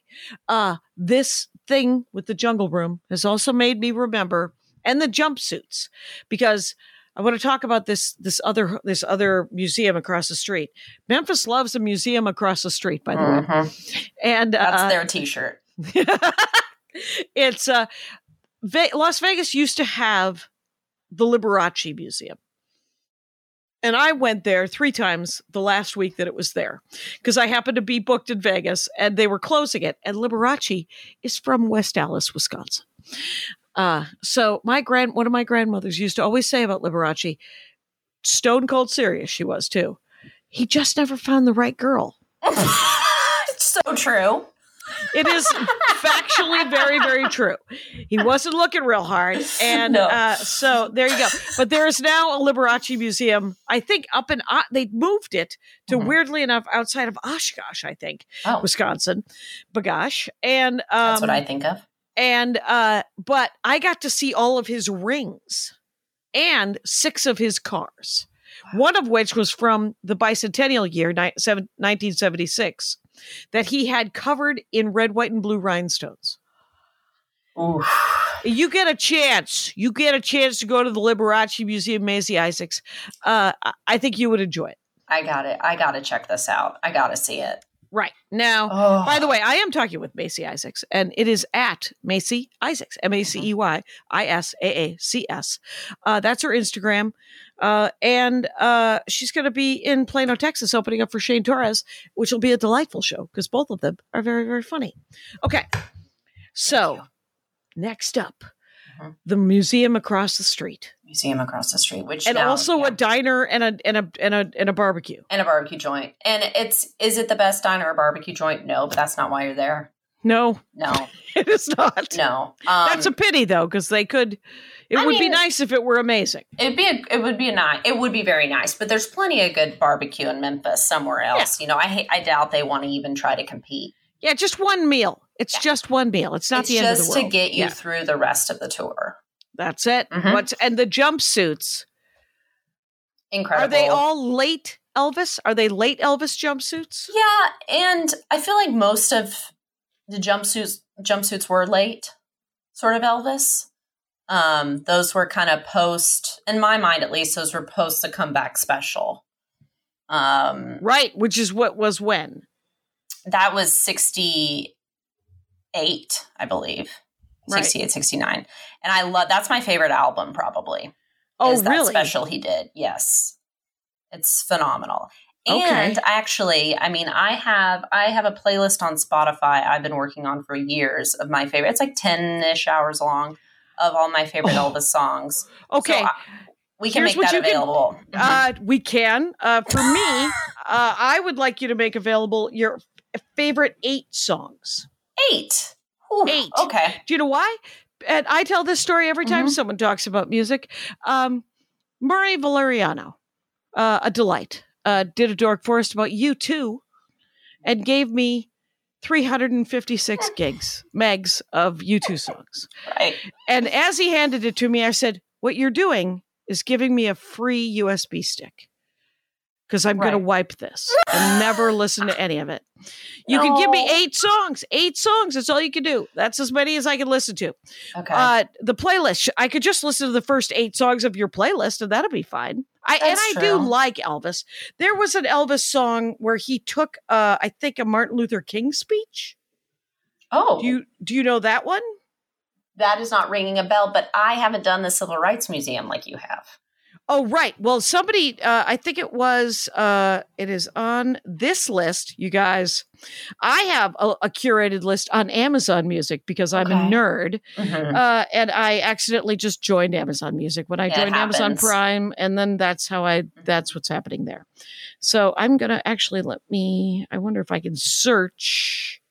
Uh, this thing with the jungle room has also made me remember and the jumpsuits because I want to talk about this this other this other museum across the street. Memphis loves a museum across the street, by the way. Mhm. And That's uh, their t shirt. <laughs> it's uh Ve- Las Vegas used to have the Liberace Museum. And I went there three times the last week that it was there because I happened to be booked in Vegas and they were closing it. And Liberace is from West Allis, Wisconsin. Uh, so my grand, one of my grandmothers used to always say about Liberace, stone cold serious she was too. He just never found the right girl. it's <laughs> so true. It is factually very, very true. He wasn't looking real hard. And No. uh, so there you go. But there is now a Liberace Museum, I think, up in, uh, they moved it to Mhm. weirdly enough outside of Oshkosh, I think, Oh, Wisconsin, Bagosh. And, um, that's what I think of. and, uh, but I got to see all of his rings and six of his cars, one of which was from the bicentennial year, ni- seven- 1976, that he had covered in red, white, and blue rhinestones. Oof. You get a chance. You get a chance to go to the Liberace Museum, Macey Isaacs. Uh, I- think you would enjoy it. I got it. I got to check this out. I got to see it. Right. Now, Oh, by the way, I am talking with Macey Isaacs, and it is at Macey Isaacs, M A C E Y I S A A C S. Uh, that's her Instagram. Uh, and uh, she's going to be in Plano, Texas, opening up for Shane Torres, which will be a delightful show because both of them are very, very funny. Okay. So, next up, Mhm. the museum across the street, museum across the street, which and now- also yeah. a diner and a and a and a and a barbecue. and a barbecue joint. And it's is it the best diner or barbecue joint? No, but that's not why you're there. No, No, <laughs> it is not. no. Um, That's a pity though, because they could. It I would be nice if it were amazing. It'd be a, it would be a nice it would be very nice, but there's plenty of good barbecue in Memphis somewhere else. You know, I I doubt they want to even try to compete. Yeah, just one meal. It's Yeah. just one meal. It's not it's the end of just the world. to get you Yeah, through the rest of the tour. that's it. Mhm. What's and the jumpsuits Incredible. are they all late Elvis? Are they late Elvis jumpsuits? Yeah, and I feel like most of the jumpsuits jumpsuits were late, sort of Elvis. Um, those were kind of post, in my mind at least, those were post the comeback special. Um, Right, which is what was when. that was 68, I believe. Right. 68, 69. And I love that's my favorite album, probably. Oh, is that really? special he did. Yes. It's phenomenal. Okay. And actually, I mean, I have I have a playlist on Spotify I've been working on for years of my favorite. It's like 10-ish hours long of all my favorite <laughs> Oh. Elvis songs. Okay, So I- we can Here's make that can- available. Mhm. uh, we can. Uh, for me, <laughs> uh, I would like you to make available your favorite eight songs. Eight. Ooh, Eight. Okay. Do you know why? And I tell this story every time Mhm. someone talks about music. Um, Murray Valeriano, uh, a delight, uh, did a dork forest about U2, and gave me 356 <laughs> gigs, megs of U2 songs. Right. And as he handed it to me, I said, What you're doing is giving me a free USB stick because I'm going to wipe this and never listen to any of it. You can give me eight songs, eight songs. That's all you can do. That's as many as I can listen to. Okay. Uh, the playlist, I could just listen to the first eight songs of your playlist and that'll be fine. I, and That's I do like Elvis. There was an Elvis song where he took, uh, I think, a Martin Luther King speech. oh, Do you do you know that one? that is not ringing a bell, but I haven't done the Civil Rights Museum like you have. Oh, right. Well, somebody, uh, I think it was, uh, it is on this list, you guys. I have a, a curated list on Amazon Music because I'm a Okay. nerd. Mhm. Uh, and I accidentally just joined Amazon Music when I joined Amazon. Mm-hmm. Prime. And then that's how I, that's what's happening there. So I'm going to actually let me, I wonder if I can search.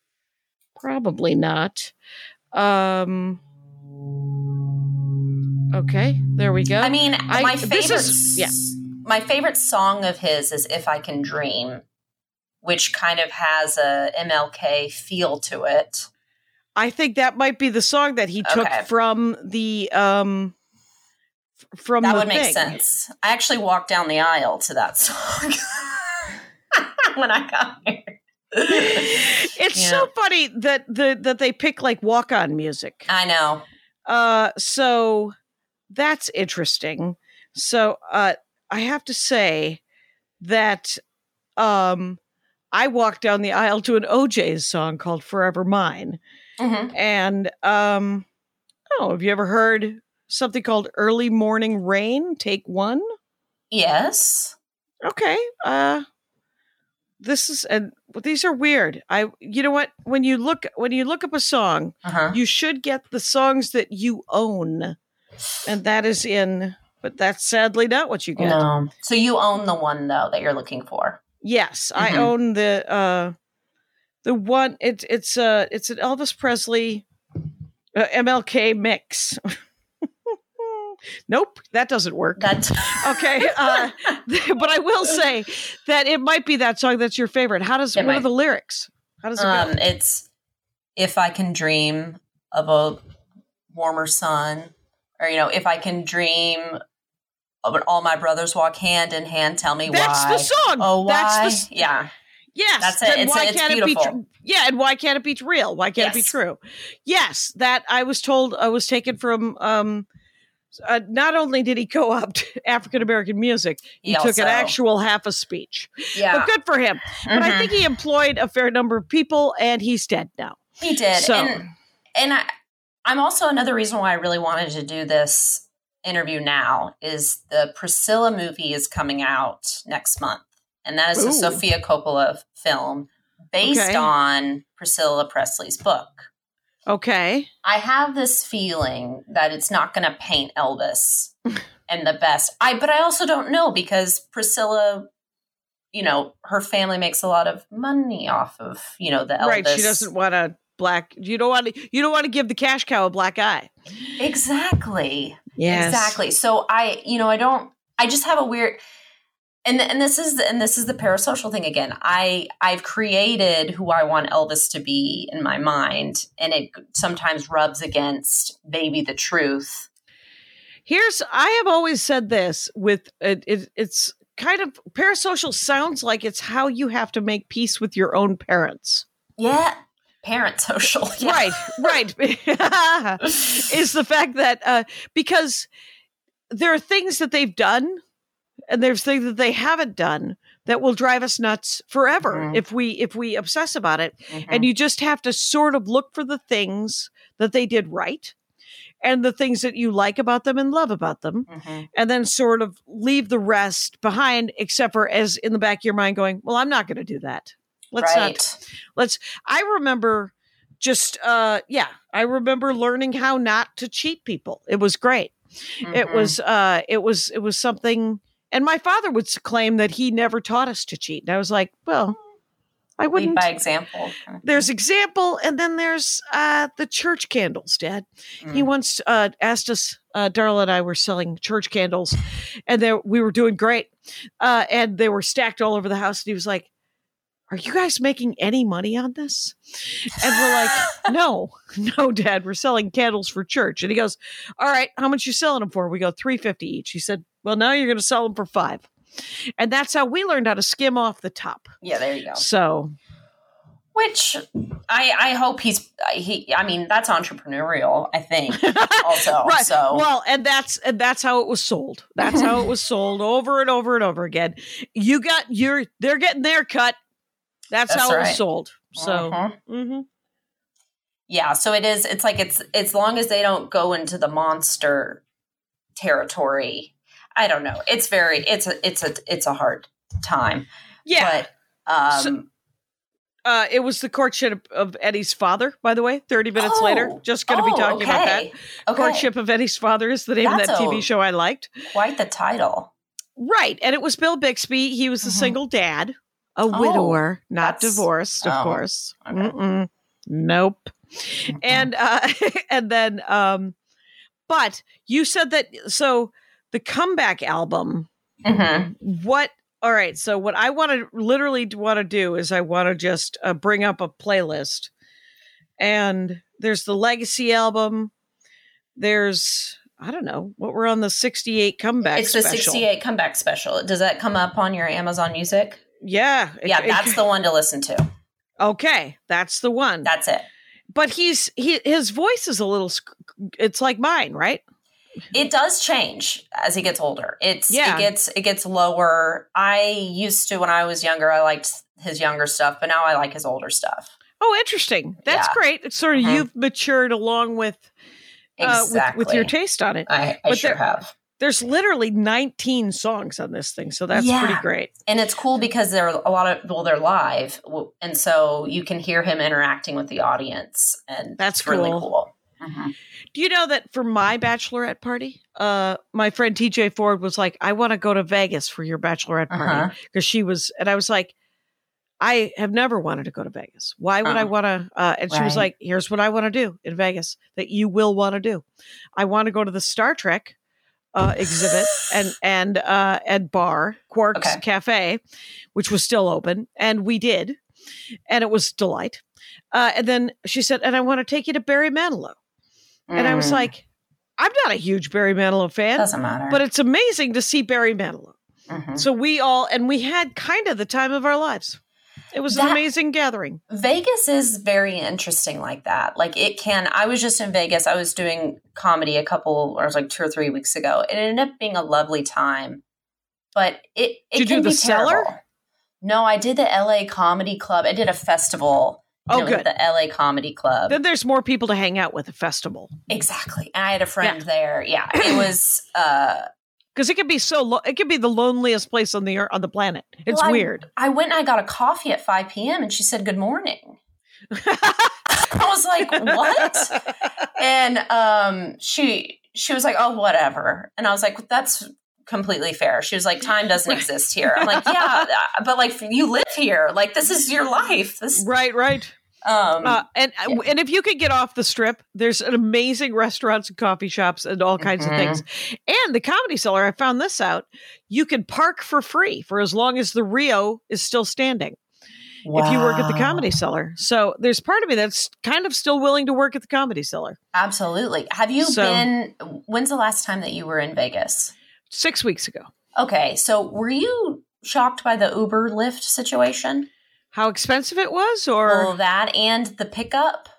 Probably not. Um, okay, there we go. I mean, I- my favorite, is- yeah. my favorite song of his is "If I Can Dream," which kind of has a MLK feel to it. I think that might be the song that he took Okay. from the um from That would make sense. I actually walked down the aisle to that <laughs> song <laughs> when I got here. <laughs> It's Yeah. so funny that the that they pick like walk on music. I know. Uh so that's interesting. So uh I have to say that um I walked down the aisle to an O'Jays song called Forever Mine. Mhm. And um oh, have you ever heard something called Early Morning Rain, take 1? Yes. okay uh this is and these are weird i you know what when you look when you look up a song Uh-huh. you should get the songs that you own and that is in but that's sadly not what you get. No. So you own the one though that you're looking for. yes i Mhm. own the uh the one it's it's uh it's an elvis presley uh, mlk mix. <laughs> Nope that doesn't work. That's <laughs> okay uh <laughs> but i will say that it might be that song that's your favorite. How does It what are the lyrics? How does it um, go it's if I can dream of a warmer sun, or you know, if I can dream of when all my brothers walk hand in hand, tell me that's why. the song Oh, why? that's the yeah, yes That's it. then It's- why it's can't it be tr- yeah and why can't it be real why can't it be true yes that i was told i was taken from um uh, not only did he co-opt <laughs> African American music, he, He took also- an actual half a speech. Yeah, But good for him. But I Mhm. think he employed a fair number of people, and he's dead now. he did. So- and and I, I'm also another reason why I really wanted to do this interview now is the Priscilla movie is coming out next month, and that is a Ooh. Sofia Coppola film based Okay. on Priscilla Presley's book. Okay. I have this feeling that it's not going to paint Elvis <laughs> and the best. I but I also don't know because Priscilla, you know, her family makes a lot of money off of you know the Elvis. Right. She doesn't want a black. You don't want to. You don't want to give the cash cow a black eye. exactly, yeah exactly. So I, you know, I don't. I just have a weird. And, and this is and this is the parasocial thing again. I I've created who I want Elvis to be in my mind, and it sometimes rubs against maybe the truth. Here's. I have always said this with it, it. It's kind of parasocial. Sounds like it's how you have to make peace with your own parents. Yeah, parent <laughs> social. Yeah. Right. Right. <laughs> <laughs> is the fact that uh, because there are things that they've done and there's things that they haven't done that will drive us nuts forever Mhm. if we if we obsess about it Mhm. and you just have to sort of look for the things that they did right and the things that you like about them and love about them Mhm. and then sort of leave the rest behind except for as in the back of your mind going well i'm not going to do that let's right. not let's i remember just uh yeah i remember learning how not to cheat people it was great it Mhm. was uh it was it was something and my father would claim that he never taught us to cheat and i was like well i wouldn't by example. there's example and then there's uh the church candles dad thing. he Mm. once uh asked us uh darla and i were selling church candles and there we were doing great uh and they were stacked all over the house and he was like are you guys making any money on this and we're like <laughs> no no dad we're selling candles for church and he goes all right how much you selling them for we go 350 each he said well now you're going to sell them for five and that's how we learned how to skim off the top yeah, there you go. so Which I I hope he's he. I mean, that's entrepreneurial. I think <laughs> also. right So well and that's and that's how it was sold that's how it was <laughs> sold over and over and over again you got your they're getting their cut that's, That's how it was sold so Mhm. mhm. yeah. So it is. It's like it's as long as they don't go into the monster territory. I don't know. It's very. It's a. It's a. It's a hard time. yeah But um. So- uh, it was the courtship of Eddie's father, by the way. Thirty minutes Oh. later, just going to be oh, talking about that. okay. Okay. Courtship of Eddie's father is the name of That's that TV show I liked. Quite the title. Right, and it was Bill Bixby. He was a Mhm. single dad, a Oh, widower, not divorced, of oh, course. okay. Nope. and uh <laughs> and then um but you said that so the comeback album Mhm. what all right so what i want to literally want to do is i want to just uh, bring up a playlist and there's the legacy album there's i don't know what we're on the 68 comeback It's the special. 68 comeback special. Does that come up on your Amazon Music? Yeah it- Yeah, it- that's the one to listen to. okay that's the one That's it. but he's he his voice is a little it's like mine right It does change as he gets older. It's Yeah. it gets it gets lower. I used to when I was younger, I liked his younger stuff, but now I like his older stuff. Oh, interesting. That's Yeah. great. It's sort of Mhm. you've matured along with, uh, Exactly. with with your taste on it. I, I but sure there- have. There's literally 19 songs on this thing, so that's Yeah. pretty great. And it's cool because they're a lot of well, they're live, and so you can hear him interacting with the audience, and That's it's really cool. cool. Mhm. Do you know that for my bachelorette party, uh, my friend TJ Ford was like, "I want to go to Vegas for your bachelorette Uh-huh. party," because she was, and I was like, "I have never wanted to go to Vegas. Why would I Uh-uh. want to?" Uh, and she was like, "Here's what I want to do in Vegas that you will want to do. I want to go to the Star Trek." Uh, exhibit and <laughs> and uh, and bar Quark's Okay. Cafe, which was still open, and we did, and it was delight. Uh, and then she said, "And I want to take you to Barry Manilow." And I was Mm. like, I'm not a huge Barry Manilow fan, doesn't matter. but it's amazing to see Barry Manilow. Mhm. So we all, and we had kind of the time of our lives. It was an amazing gathering. Vegas is very interesting like that. Like it can. I was just in Vegas. I was doing comedy a couple, or it was like two or three weeks ago. It ended up being a lovely time, but it it Did you can do the be cellar? terrible. No, I did the LA Comedy Club. I did a festival. Oh, was good. The LA Comedy Club. Then there's more people to hang out with at a festival exactly. And I had a friend there. Yeah, it was. uh because it could be so. Lo- it could be the loneliest place on the earth, on the planet. It's well, I- weird. I went and I got a coffee at five p.m. and she said good morning. <laughs> I was like, what? and um she she was like oh whatever and i was like that's completely fair she was like time doesn't exist here i'm like yeah <laughs> but like you live here like this is your life this right, right. Um Uh, and and if you could get off the strip, there's an amazing restaurants and coffee shops and all kinds Mhm. of things. And the comedy cellar, I found this out. You can park for free for as long as the Rio is still standing. If you work at the comedy cellar, so there's part of me that's kind of still willing to work at the comedy cellar. absolutely have you So- been when's the last time that you were in vegas Six weeks ago. okay so were you shocked by the uber lyft situation How expensive it was, or well that and the pickup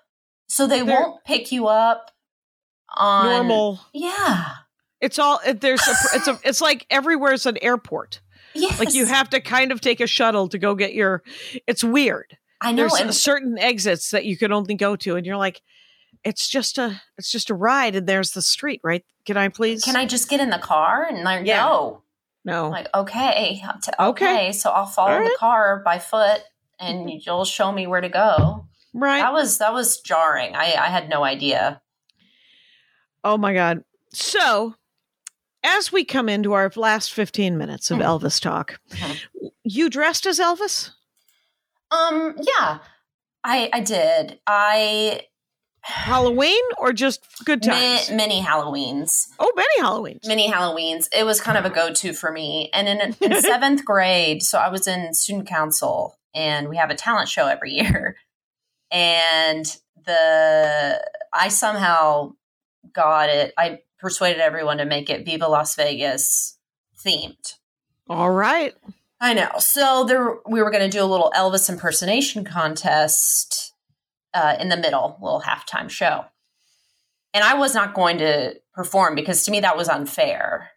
so they They're- won't pick you up on normal? yeah It's all there's. A, it's a. It's like everywhere's an airport. yes Like you have to kind of take a shuttle to go get your. It's weird. i know there's and certain exits that you can only go to and you're like it's just a it's just a ride and there's the street right can i please can I just get in the car and like Yeah. go? no I'm like, okay, t- Okay. okay, so I'll follow All the car by foot, and you'll show me where to go. right That was that was jarring. I I had no idea. oh my god so as we come into our last 15 minutes of Mhm. elvis talk Mhm. you dressed as elvis Um, yeah, I I did. I halloween or just good times ma- many Halloweens, oh many halloweens many Halloweens. It was kind of a go to for me. And in, in <laughs> seventh grade, so I was in student council, and we have a talent show every <laughs> year. And the I somehow got it. I persuaded everyone to make it Viva Las Vegas themed. all right I know. So there, we were going to do a little Elvis impersonation contest uh, in the middle, little halftime show, and I was not going to perform because to me that was unfair.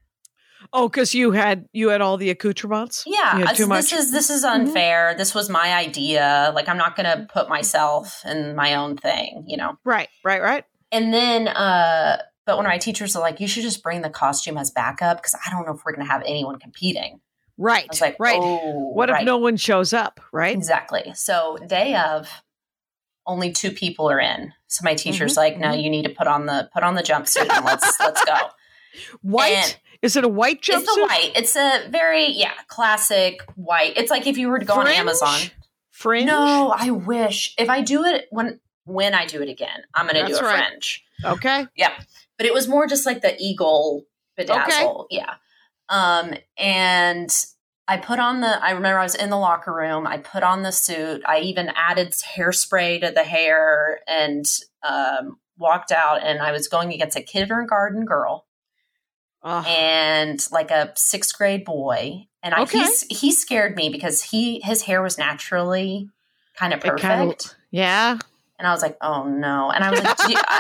Oh because you had you had all the accoutrements Yeah, too much this is this is Mhm. unfair. This was my idea. Like I'm not going to put myself in my own thing, you know. right right right And then, uh, but one of my teachers are like, "You should just bring the costume as backup because I don't know if we're going to have anyone competing." right I was like, right Oh, what if no one shows up right Exactly. So day of, only two people are in. So my teacher's Mm-hmm. like, "No, you need to put on the put on the jumpsuit and let's let's go." White And- is it a white jumpsuit It's a white. It's a very yeah classic white. It's like if you were to go Fringe? on Amazon. fringe No, I wish if I do it when when I do it again, I'm going to do a right. fringe. okay Yeah, But it was more just like the eagle bedazzle. Yeah. Um, and I put on the, I remember I was in the locker room. I put on the suit. I even added hairspray to the hair and um, walked out. And I was going against a kindergarten girl Ugh. and like a sixth grade boy. And I, Okay. he's, he scared me because he, his hair was naturally kind of perfect. kinda- yeah and I was like, oh no. And I was like, do you, <laughs>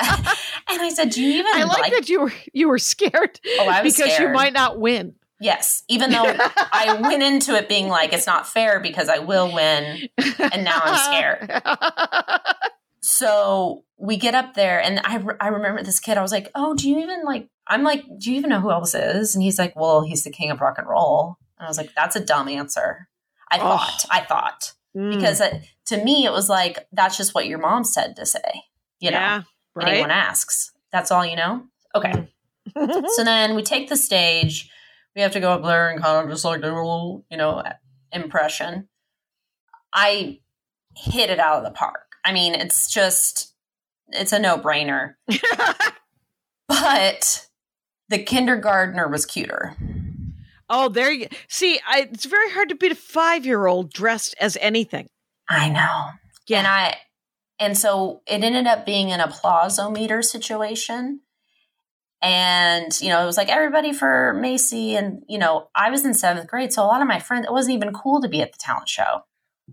and I said, do you even I like, like, that you were you were scared Oh, I was because you might not win. Yes, even though I went into it being like it's not fair because I will win. And now I'm scared. <laughs> So we get up there, and I, re- I remember this kid. I was like, "Oh, do you even like?" I'm like, "Do you even know who Elvis is?" And he's like, "Well, he's the king of rock and roll." And I was like, "That's a dumb answer." I Oh. thought. I thought Mm, because it, to me it was like that's just what your mom said to say. You know, yeah, anyone asks. That's all you know. Okay. <laughs> So then we take the stage. We have to go up there and kind of just like do a little, you know, impression. I hit it out of the park. I mean, it's just, it's a no brainer. <laughs> But the kindergartner was cuter. oh, there you see. I, it's very hard to beat a five year old dressed as anything. I know. Yeah. And I, and so it ended up being an applausometer situation. And, you know, it was like everybody for Macey. And, you know, I was in seventh grade. So a lot of my friends, it wasn't even cool to be at the talent show.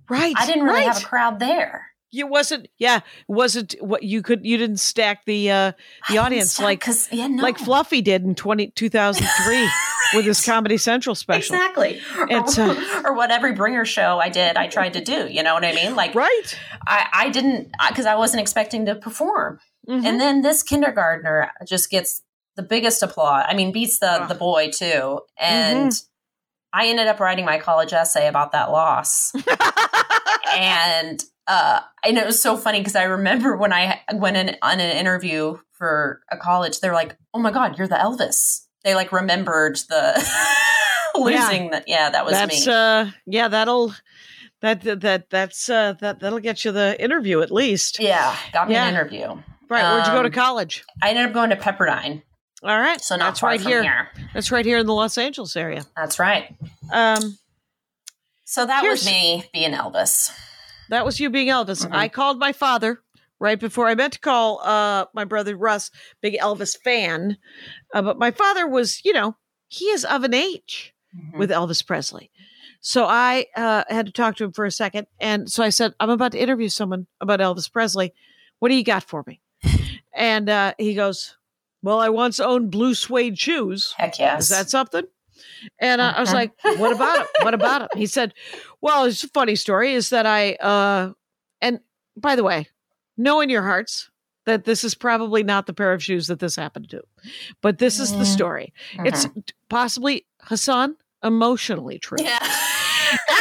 Right. I didn't really right. have a crowd there. You wasn't. Yeah, wasn't what you could. You didn't stack the uh the audience like because yeah, no. like Fluffy did in 20, 2003 with his <laughs> Comedy Central special. Exactly. It's, or, uh, <laughs> or what every bringer show I did, I tried to do. You know what I mean? Like, Right. I, I didn't, because I wasn't expecting to perform. Mhm. And then this kindergartner just gets the biggest applause. I mean, beats the, Ugh. the boy too. And I ended up writing my college essay about that loss. <laughs> and uh, and it was so funny because I remember when I went in on an interview for a college, they're like, "Oh my god, you're the Elvis." They like remembered the <laughs> losing that. Yeah, that was that's me. uh yeah that'll that that, that that's uh that that'll get you the interview at least. yeah, got me Yeah. an interview. Right. Where'd you go to Um, college? I ended up going to Pepperdine, All right. so not that's right here. here. That's right here in the Los Angeles area. That's right. Um, So that was me being Elvis. That was you being Elvis. Mhm. I called my father right before I meant to call uh my brother Russ, big Elvis fan, uh, but my father was, you know, he is of an age. Mhm. with Elvis Presley. So I uh, had to talk to him for a second. And so I said, I'm about to interview someone about Elvis Presley. What do you got for me? And uh, he goes, Well, I once owned blue suede shoes. Heck yes. Is that something? And uh, I was like, What about him? What about him? He said, Well, it's a funny story is that I, uh, and by the way, know in your hearts that this is probably not the pair of shoes that this happened to. But this is the Mm. story. It's Mhm. possibly Hassan emotionally true. yeah.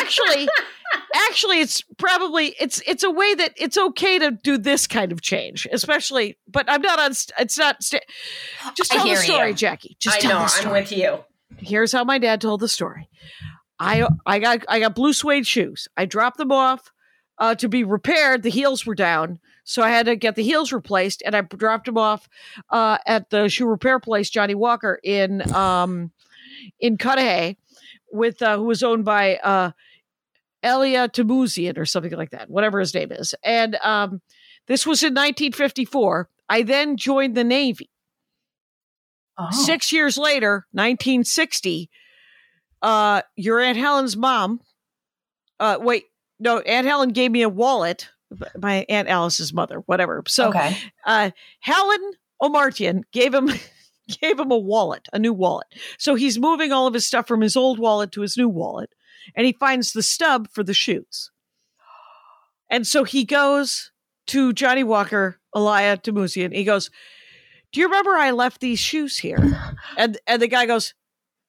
Actually, <laughs> actually, it's probably it's it's a way that it's okay to do this kind of change, especially. But I'm not on. It's not. St- just tell the story, you. Jackie. Just I tell know. the I'm with you. Here's how my dad told the story. I I got I got blue suede shoes. I dropped them off uh, to be repaired. The heels were down, so I had to get the heels replaced, and I dropped them off uh, at the shoe repair place, Johnny Walker in um, in Cudahy, with uh, who was owned by uh, Elia Tamuzian or something like that, whatever his name is. And um, this was in 1954. I then joined the Navy. Oh. Six years later, 1960, uh, your Aunt Helen's mom, uh, wait, no, Aunt Helen gave me a wallet. My Aunt Alice's mother, whatever. So okay. uh, Helen Omartian gave him <laughs> gave him a wallet, a new wallet. So he's moving all of his stuff from his old wallet to his new wallet, and he finds the stub for the shoes. And so he goes to Johnny Walker, Elia Tamusian. He goes, "Do you remember I left these shoes here?" And and the guy goes,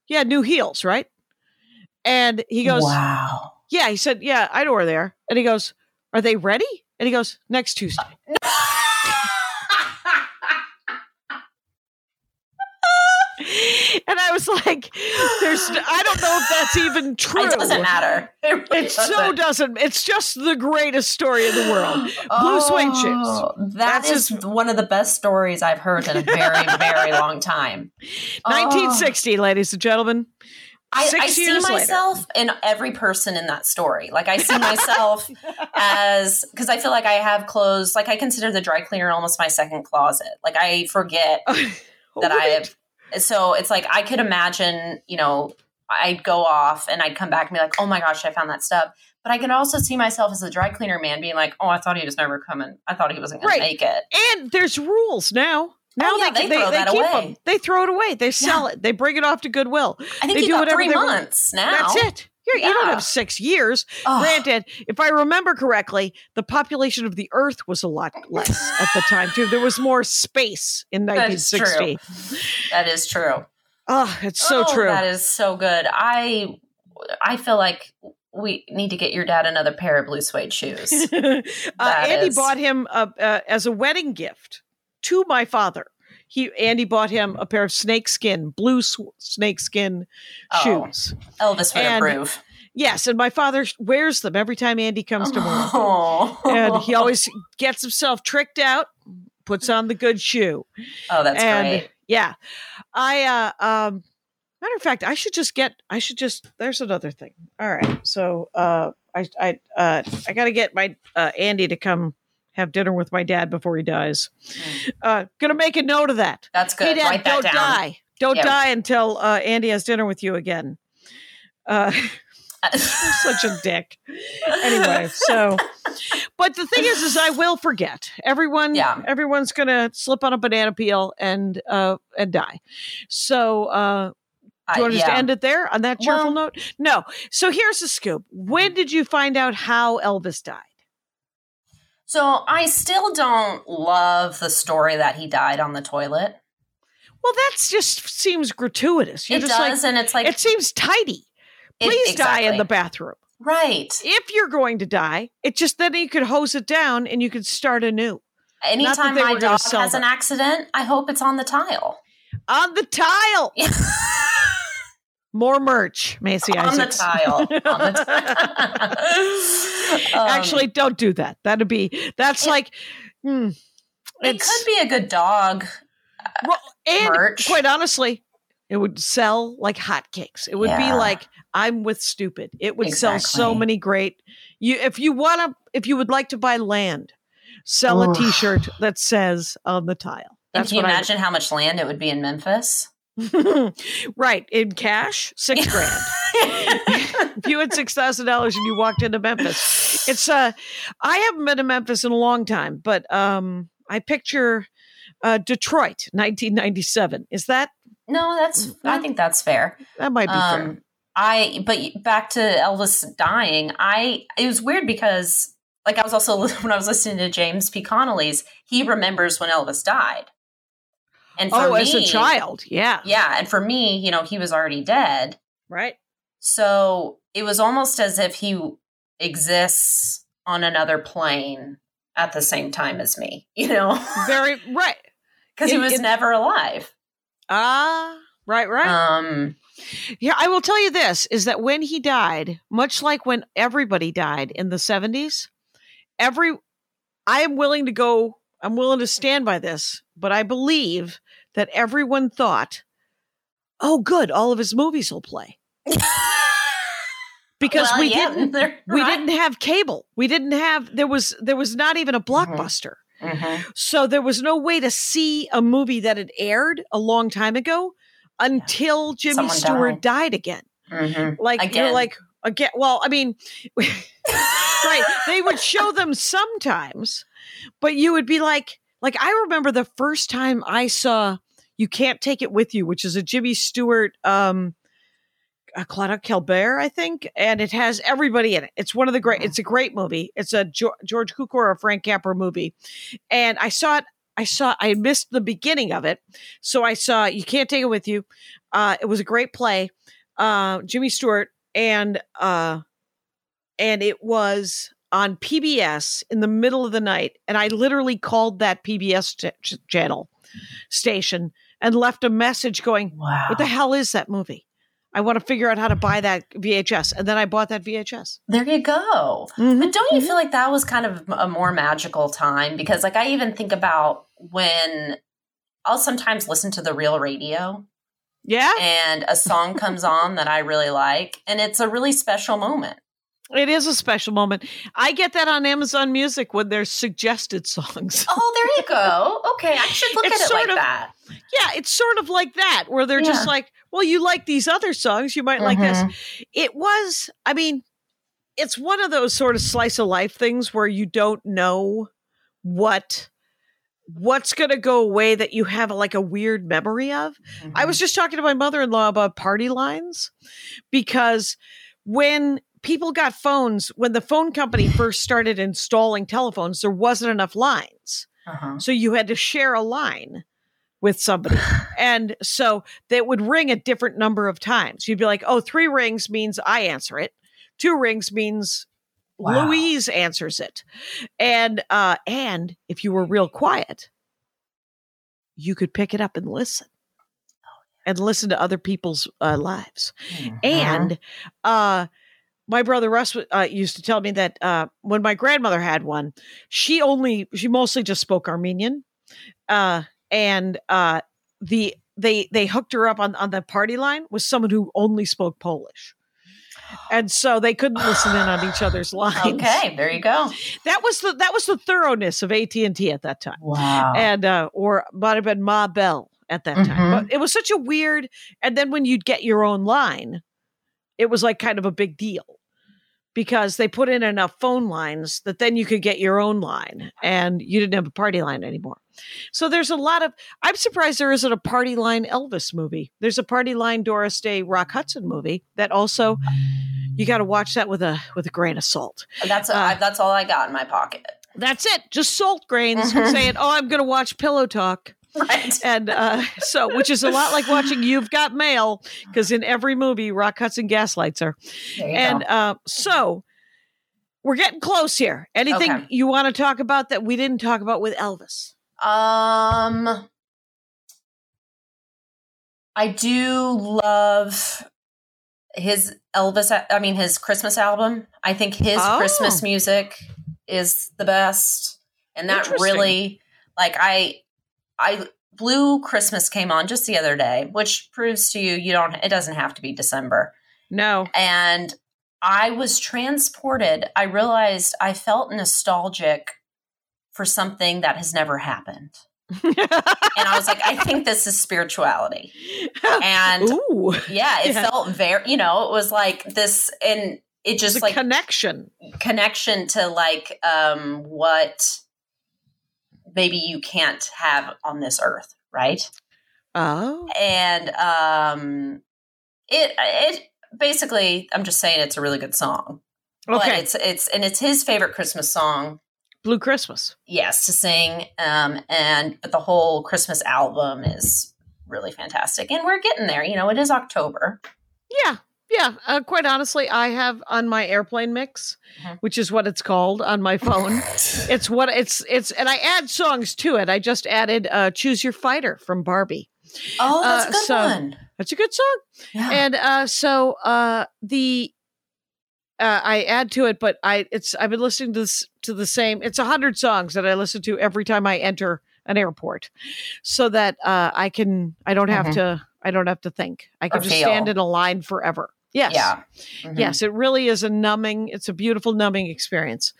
"Yeah, new heels, right?" And he goes, wow. "Yeah." He said, "Yeah, I know where they are." And he goes, "Are they ready?" And he goes, "Next Tuesday." <laughs> And I was like, "There's, I don't know if that's even true. It doesn't matter. It, really It so doesn't. It's just the greatest story in the world. Blue oh, suede shoes. Oh, That's That is one of the best stories I've heard in a very, <laughs> very long time. Oh. 1960, ladies and gentlemen. I, I see years later. myself in every person in that story. Like I see myself <laughs> as because I feel like I have clothes. Like I consider the dry cleaner almost my second closet. Like I forget <laughs> that I have. So it's like I could imagine, you know, I'd go off and I'd come back and be like, "Oh my gosh, I found that stuff. But I can also see myself as a dry cleaner man being like, "Oh, I thought he was never coming. I thought he wasn't going Right. to make it." And there's rules now. Oh, now Oh, yeah, they, they throw that keep away. them. They throw it away. They sell it. They bring it off to Goodwill. I think They do got whatever three they want. months now. That's it. You're, You don't have six years. Oh, Granted, if I remember correctly, the population of the Earth was a lot less at the time too. There was more space in 1960. That is 1960. that is true. Oh, it's so Oh, true. That is so good. I I feel like we need to get your dad another pair of blue suede shoes. <laughs> uh, Andy is- bought him uh, uh, as a wedding gift to my father. He Andy bought him a pair of snakeskin, blue sw- snakeskin Oh. shoes. Elvis would And- approve. Yes, and my father wears them every time Andy comes to work. Oh. and he <laughs> always gets himself tricked out, puts on the good shoe. Oh, that's and great. yeah, I uh, um, matter of fact, I should just get. I should just. There's another thing. All right, so uh, I I uh, I got to get my uh, Andy to come have dinner with my dad before he dies. Uh, gonna make a note of that. That's good. Hey, Dad, Write that don't die. Don't Yeah. die until uh, Andy has dinner with you again. Uh, <laughs> such a <laughs> dick. Anyway, so but the thing is is I will forget. Everyone Yeah. everyone's gonna slip on a banana peel and uh and die. So uh do you want to yeah. end it there on that cheerful Well- note? No. So here's the scoop. When did you find out how Elvis died? So I still don't love the story that he died on the toilet. Well, that just seems gratuitous. You're it just does, like and it's like it seems tidy. it- Please die in the bathroom. right. If you're going to die, it just then you could hose it down and you could start anew. Anytime my dog has an accident, I hope it's on the tile. On the tile. <laughs> <laughs> More merch, Macey on the Isaacs. tile. On the <laughs> tile. <laughs> Um, Actually, don't do that. That'd be that's it- like hmm, it could be a good dog. well, and merch. quite honestly, it would sell like hotcakes. It would be like I'm with stupid. It would sell so many great. You if you want to if you would like to buy land, sell a Oof. T-shirt that says on the tile. And can you imagine how much land it would be in Memphis? <laughs> right in cash, six grand. <laughs> if you had six thousand dollars and you walked into Memphis, it's uh, I haven't been to Memphis in a long time, but um, I picture uh, Detroit, nineteen ninety seven. Is that No, that's. I think that's fair. that might be fair? Um, I but back to Elvis dying. I it was weird because like I was also <laughs> when I was listening to James P. Connolly's, he remembers when Elvis died. And for Oh, me, as a child, yeah, yeah, and for me, you know, he was already dead. right. So it was almost as if he exists on another plane at the same time as me, <laughs> you know, Very right. <laughs> because he was in- never alive. Ah, right, right. Um, Yeah, I will tell you this is that when he died, much like when everybody died in the 70s, every I am willing to go, I'm willing to stand by this, but I believe that everyone thought, oh, good, all of his movies will play. <laughs> Because well, we yeah, didn't we right. didn't have cable. We didn't have there was there was not even a blockbuster. Mhm. So there was no way to see a movie that had aired a long time ago until Jimmy Someone Stewart died again. Mhm. Like you're Again. like again. Well, I mean, <laughs> right? They would show them <laughs> sometimes, but you would be like, like I remember the first time I saw "You Can't Take It With You," which is a Jimmy Stewart, um, a Claudette Colbert, I think, and it has everybody in it. It's one of the great. It's a great movie. It's a George Cukor or Frank Capra movie, and I saw it. I saw. I missed the beginning of it, so I saw "You Can't Take It With You." Uh, it was a great play. Uh, Jimmy Stewart and uh, and it was on PBS in the middle of the night, and I literally called that PBS ch- ch- channel station and left a message going, Wow. "What the hell is that movie? I want to figure out how to buy that VHS." And then I bought that VHS. There you go. Mhm. But don't you feel like that was kind of a more magical time? Because, like, I even think about when I'll sometimes listen to the real radio Yeah, and a song comes on that I really like, and it's a really special moment. It is a special moment. I get that on Amazon Music when there's suggested <laughs> songs. Oh, there you go. Okay, I should look It's at it sort like of- that. yeah, it's sort of like that, where they're just like, "Well, you like these other songs, you might like this." Mhm. it was i mean it's one of those sort of slice of life things where you don't know what what's going to go away that you have like a weird memory of i was just talking to my mother-in-law about party lines because when people got phones when the phone company first started installing telephones there wasn't enough lines Uh-huh. so you had to share a line with somebody. <sighs> and so they would ring a different number of times. You'd be like, oh, three rings means I answer it. Two rings means Wow. Louise answers it. And uh and if you were real quiet, you could pick it up and listen. And listen to other people's uh, lives. Mhm. And uh, my brother Russ uh, used to tell me that uh, when my grandmother had one, she only she mostly just spoke Armenian, uh, and uh, the they they hooked her up on on the party line with someone who only spoke Polish. And so they couldn't listen in on each other's <gasps> lines. okay, there you go. that was the that was the thoroughness of AT and T at that time Wow. and uh or might have been Ma Bell at that time. Mhm. But it was such a weird and then when you'd get your own line, it was like kind of a big deal. Because they put in enough phone lines that then you could get your own line and you didn't have a party line anymore. So there's a lot of I'm surprised there isn't a party line Elvis movie. There's a party line Doris Day Rock Hudson movie that also you got to watch that with a with a grain of salt. That's Uh, that's all I got in my pocket. That's it. Just salt grains <laughs> saying, "Oh, I'm going to watch Pillow Talk." <laughs> Right. And uh, so, which is a lot like watching You've Got Mail, because in every movie, Rock Hudson gaslights her. There you And uh, so, we're getting close here. Anything Okay. you want to talk about that we didn't talk about with Elvis? Um, I do love his Elvis. I mean, his Christmas album. I think his Oh. Christmas music is the best, and that really, like, I, I Blue Christmas came on just the other day, which proves to you you don't. It doesn't have to be December. No. and I was transported. I realized I felt nostalgic for something that has never happened. <laughs> And I was like, I think this is spirituality. And Ooh, yeah, it Yeah. felt very, you know, it was like this, and it just like connection. connection to like um what maybe you can't have on this earth, right? Oh, And um it it basically I'm just saying it's a really good song. But okay. it's it's and it's his favorite Christmas song. Blue Christmas. Yes, to sing. Um, and but the whole Christmas album is really fantastic, and we're getting there. You know, it is October. Yeah, yeah. Uh, quite honestly, I have on my airplane mix, Mhm. which is what it's called on my phone. it's what it's it's, and I add songs to it. I just added uh, "Choose Your Fighter" from Barbie. Oh, that's Uh, a good so- one. That's a good song. Yeah. and uh so uh the uh, I add to it, but I it's I've been listening to this to the same. It's a hundred songs that I listen to every time I enter an airport, so that uh, I can I don't have Mhm. to I don't have to think. I can Or just feel. stand in a line forever. Yes, Yeah. Mhm. yes, it really is a numbing. It's a beautiful numbing experience.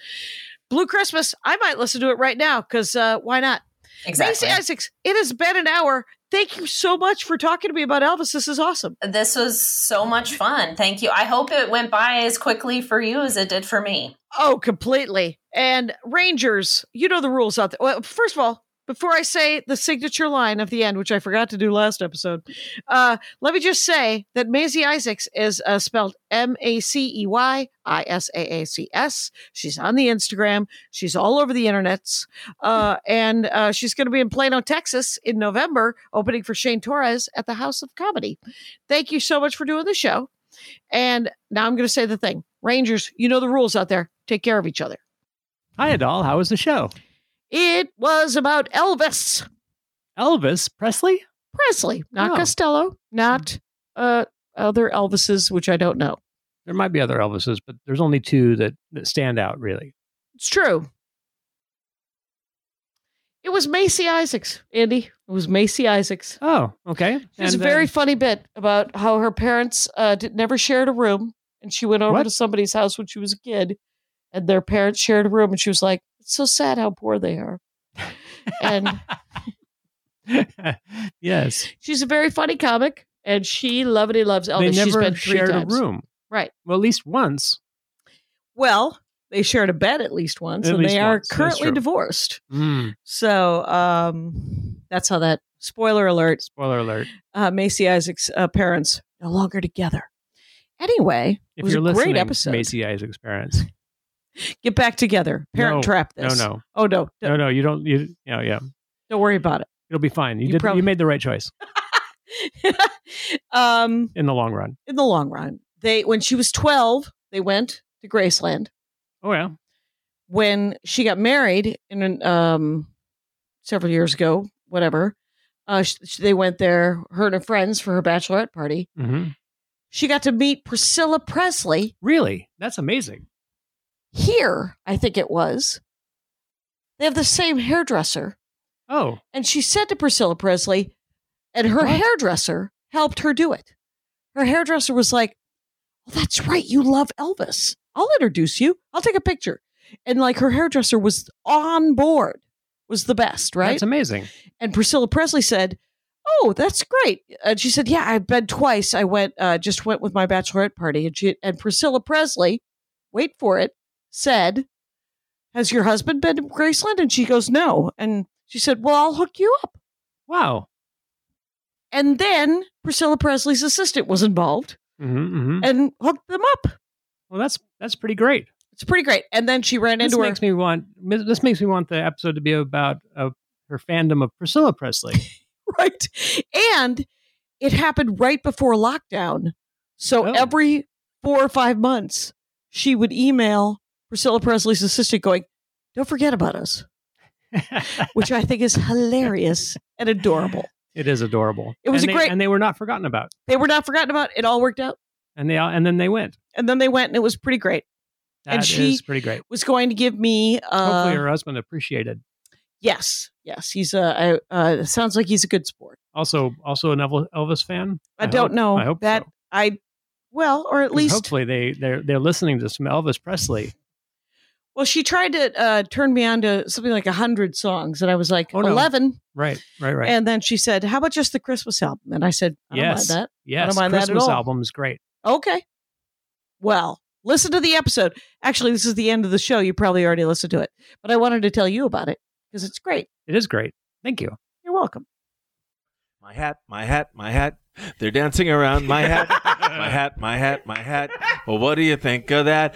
Blue Christmas. I might listen to it right now because uh, why not? Exactly. Macey Isaacs. It has been an hour. Thank you so much for talking to me about Elvis. This is awesome. This was so much fun. Thank you. I hope it went by as quickly for you as it did for me. Oh, completely. And Rangers, you know the rules out there. Well, first of all, before I say the signature line of the end, which I forgot to do last episode, uh, let me just say that Macey Isaacs is uh, spelled M A C E Y I S A A C S. She's on the Instagram. She's all over the internets. Uh, and uh, she's going to be in Plano, Texas in November, opening for Shane Torres at the House of Comedy. Thank you so much for doing the show. And now I'm going to say the thing Rangers, you know the rules out there. Take care of each other. Hi, Adal. How was the show? It was about Elvis Elvis Presley? Presley, not Oh. Costello, not uh, other Elvises, which I don't know. There might be other Elvises, but there's only two that, that stand out, really. It's true. It was Macey Isaacs, Andy. It was Macey Isaacs. Oh, okay. There's a very uh, funny bit about how her parents uh, did, never shared a room, and she went over What? to somebody's house when she was a kid, and their parents shared a room, and she was like, "It's so sad how poor they are." and <laughs> yes. she's a very funny comic, and she lovely loves Elvis. they She's never been three shared times. a room. Right. Well, at least once. Well, they shared a bed at least once, At and least they are once, that's currently divorced. Mm, So um, that's how that. Spoiler alert: spoiler alert. uh, Macey Isaacs' uh, parents no longer together. Anyway, it If was you're a listening, great episode. Macey Isaac's parents. Get back together. Parent No, trap this. no. No. Oh no, No, no. You don't. You, you know, yeah. don't worry about it. It'll be fine. You, You did. prob- you made the right choice <laughs> um, in the long run. in the long run, they when she was twelve, they went to Graceland. Oh yeah. When she got married in um, several years ago, whatever, uh, sh- sh- they went there, her and her friends, for her bachelorette party. hmm She got to meet Priscilla Presley Really? That's amazing. Here. I think it was. They have the same hairdresser. Oh, And she said to Priscilla Presley, and her What? hairdresser helped her do it. Her hairdresser was like, well, that's right. You love Elvis. I'll introduce you. I'll take a picture. And like her hairdresser was on board, was the best, right? that's amazing. and Priscilla Presley said, "Oh, that's great." And she said, "Yeah, I've been twice. I went, uh, just went with my bachelorette party." And she and Priscilla Presley wait for it, said, Has your husband been to Graceland? And she goes, No. And she said, Well, I'll hook you up. Wow. And then Priscilla Presley's assistant was involved hmm hmm and hooked them up. Well, that's that's pretty great. It's pretty great. And then she ran This into her. makes me want. This makes me want the episode to be about uh, her fandom of Priscilla Presley. <laughs> right. And it happened right before lockdown. So Oh. every four or five months, she would email Priscilla Presley's assistant going, Don't forget about us, <laughs> which I think is hilarious and adorable. it is adorable. It was and a they- great- and they were not forgotten about. They were not forgotten about. It all worked out. And they all, and then they went. And then they went and it was pretty great. That And is she- pretty great. Was going to give me uh Hopefully, her husband appreciated. yes, yes. He's a uh, uh sounds like he's a good sport. Also, also an Elvis fan. I, don't hope- know I hope that so. I well, or at least hopefully they they're they're listening to some Elvis Presley. Well, she tried to uh, turn me on to something like a hundred songs, and I was like Oh, no. eleven. Right, right, right. And then she said, "How about just the Christmas album?" And I said, "I Yes. don't mind yes, mind that at Christmas all. album is great. Okay. Well, listen to the episode. Actually, this is the end of the show. You probably already listened to it, but I wanted to tell you about it because it's great. It is great. Thank you. You're welcome. My hat, my hat, my hat. They're dancing around my hat, my hat, my hat, my hat. Well, what do you think of that?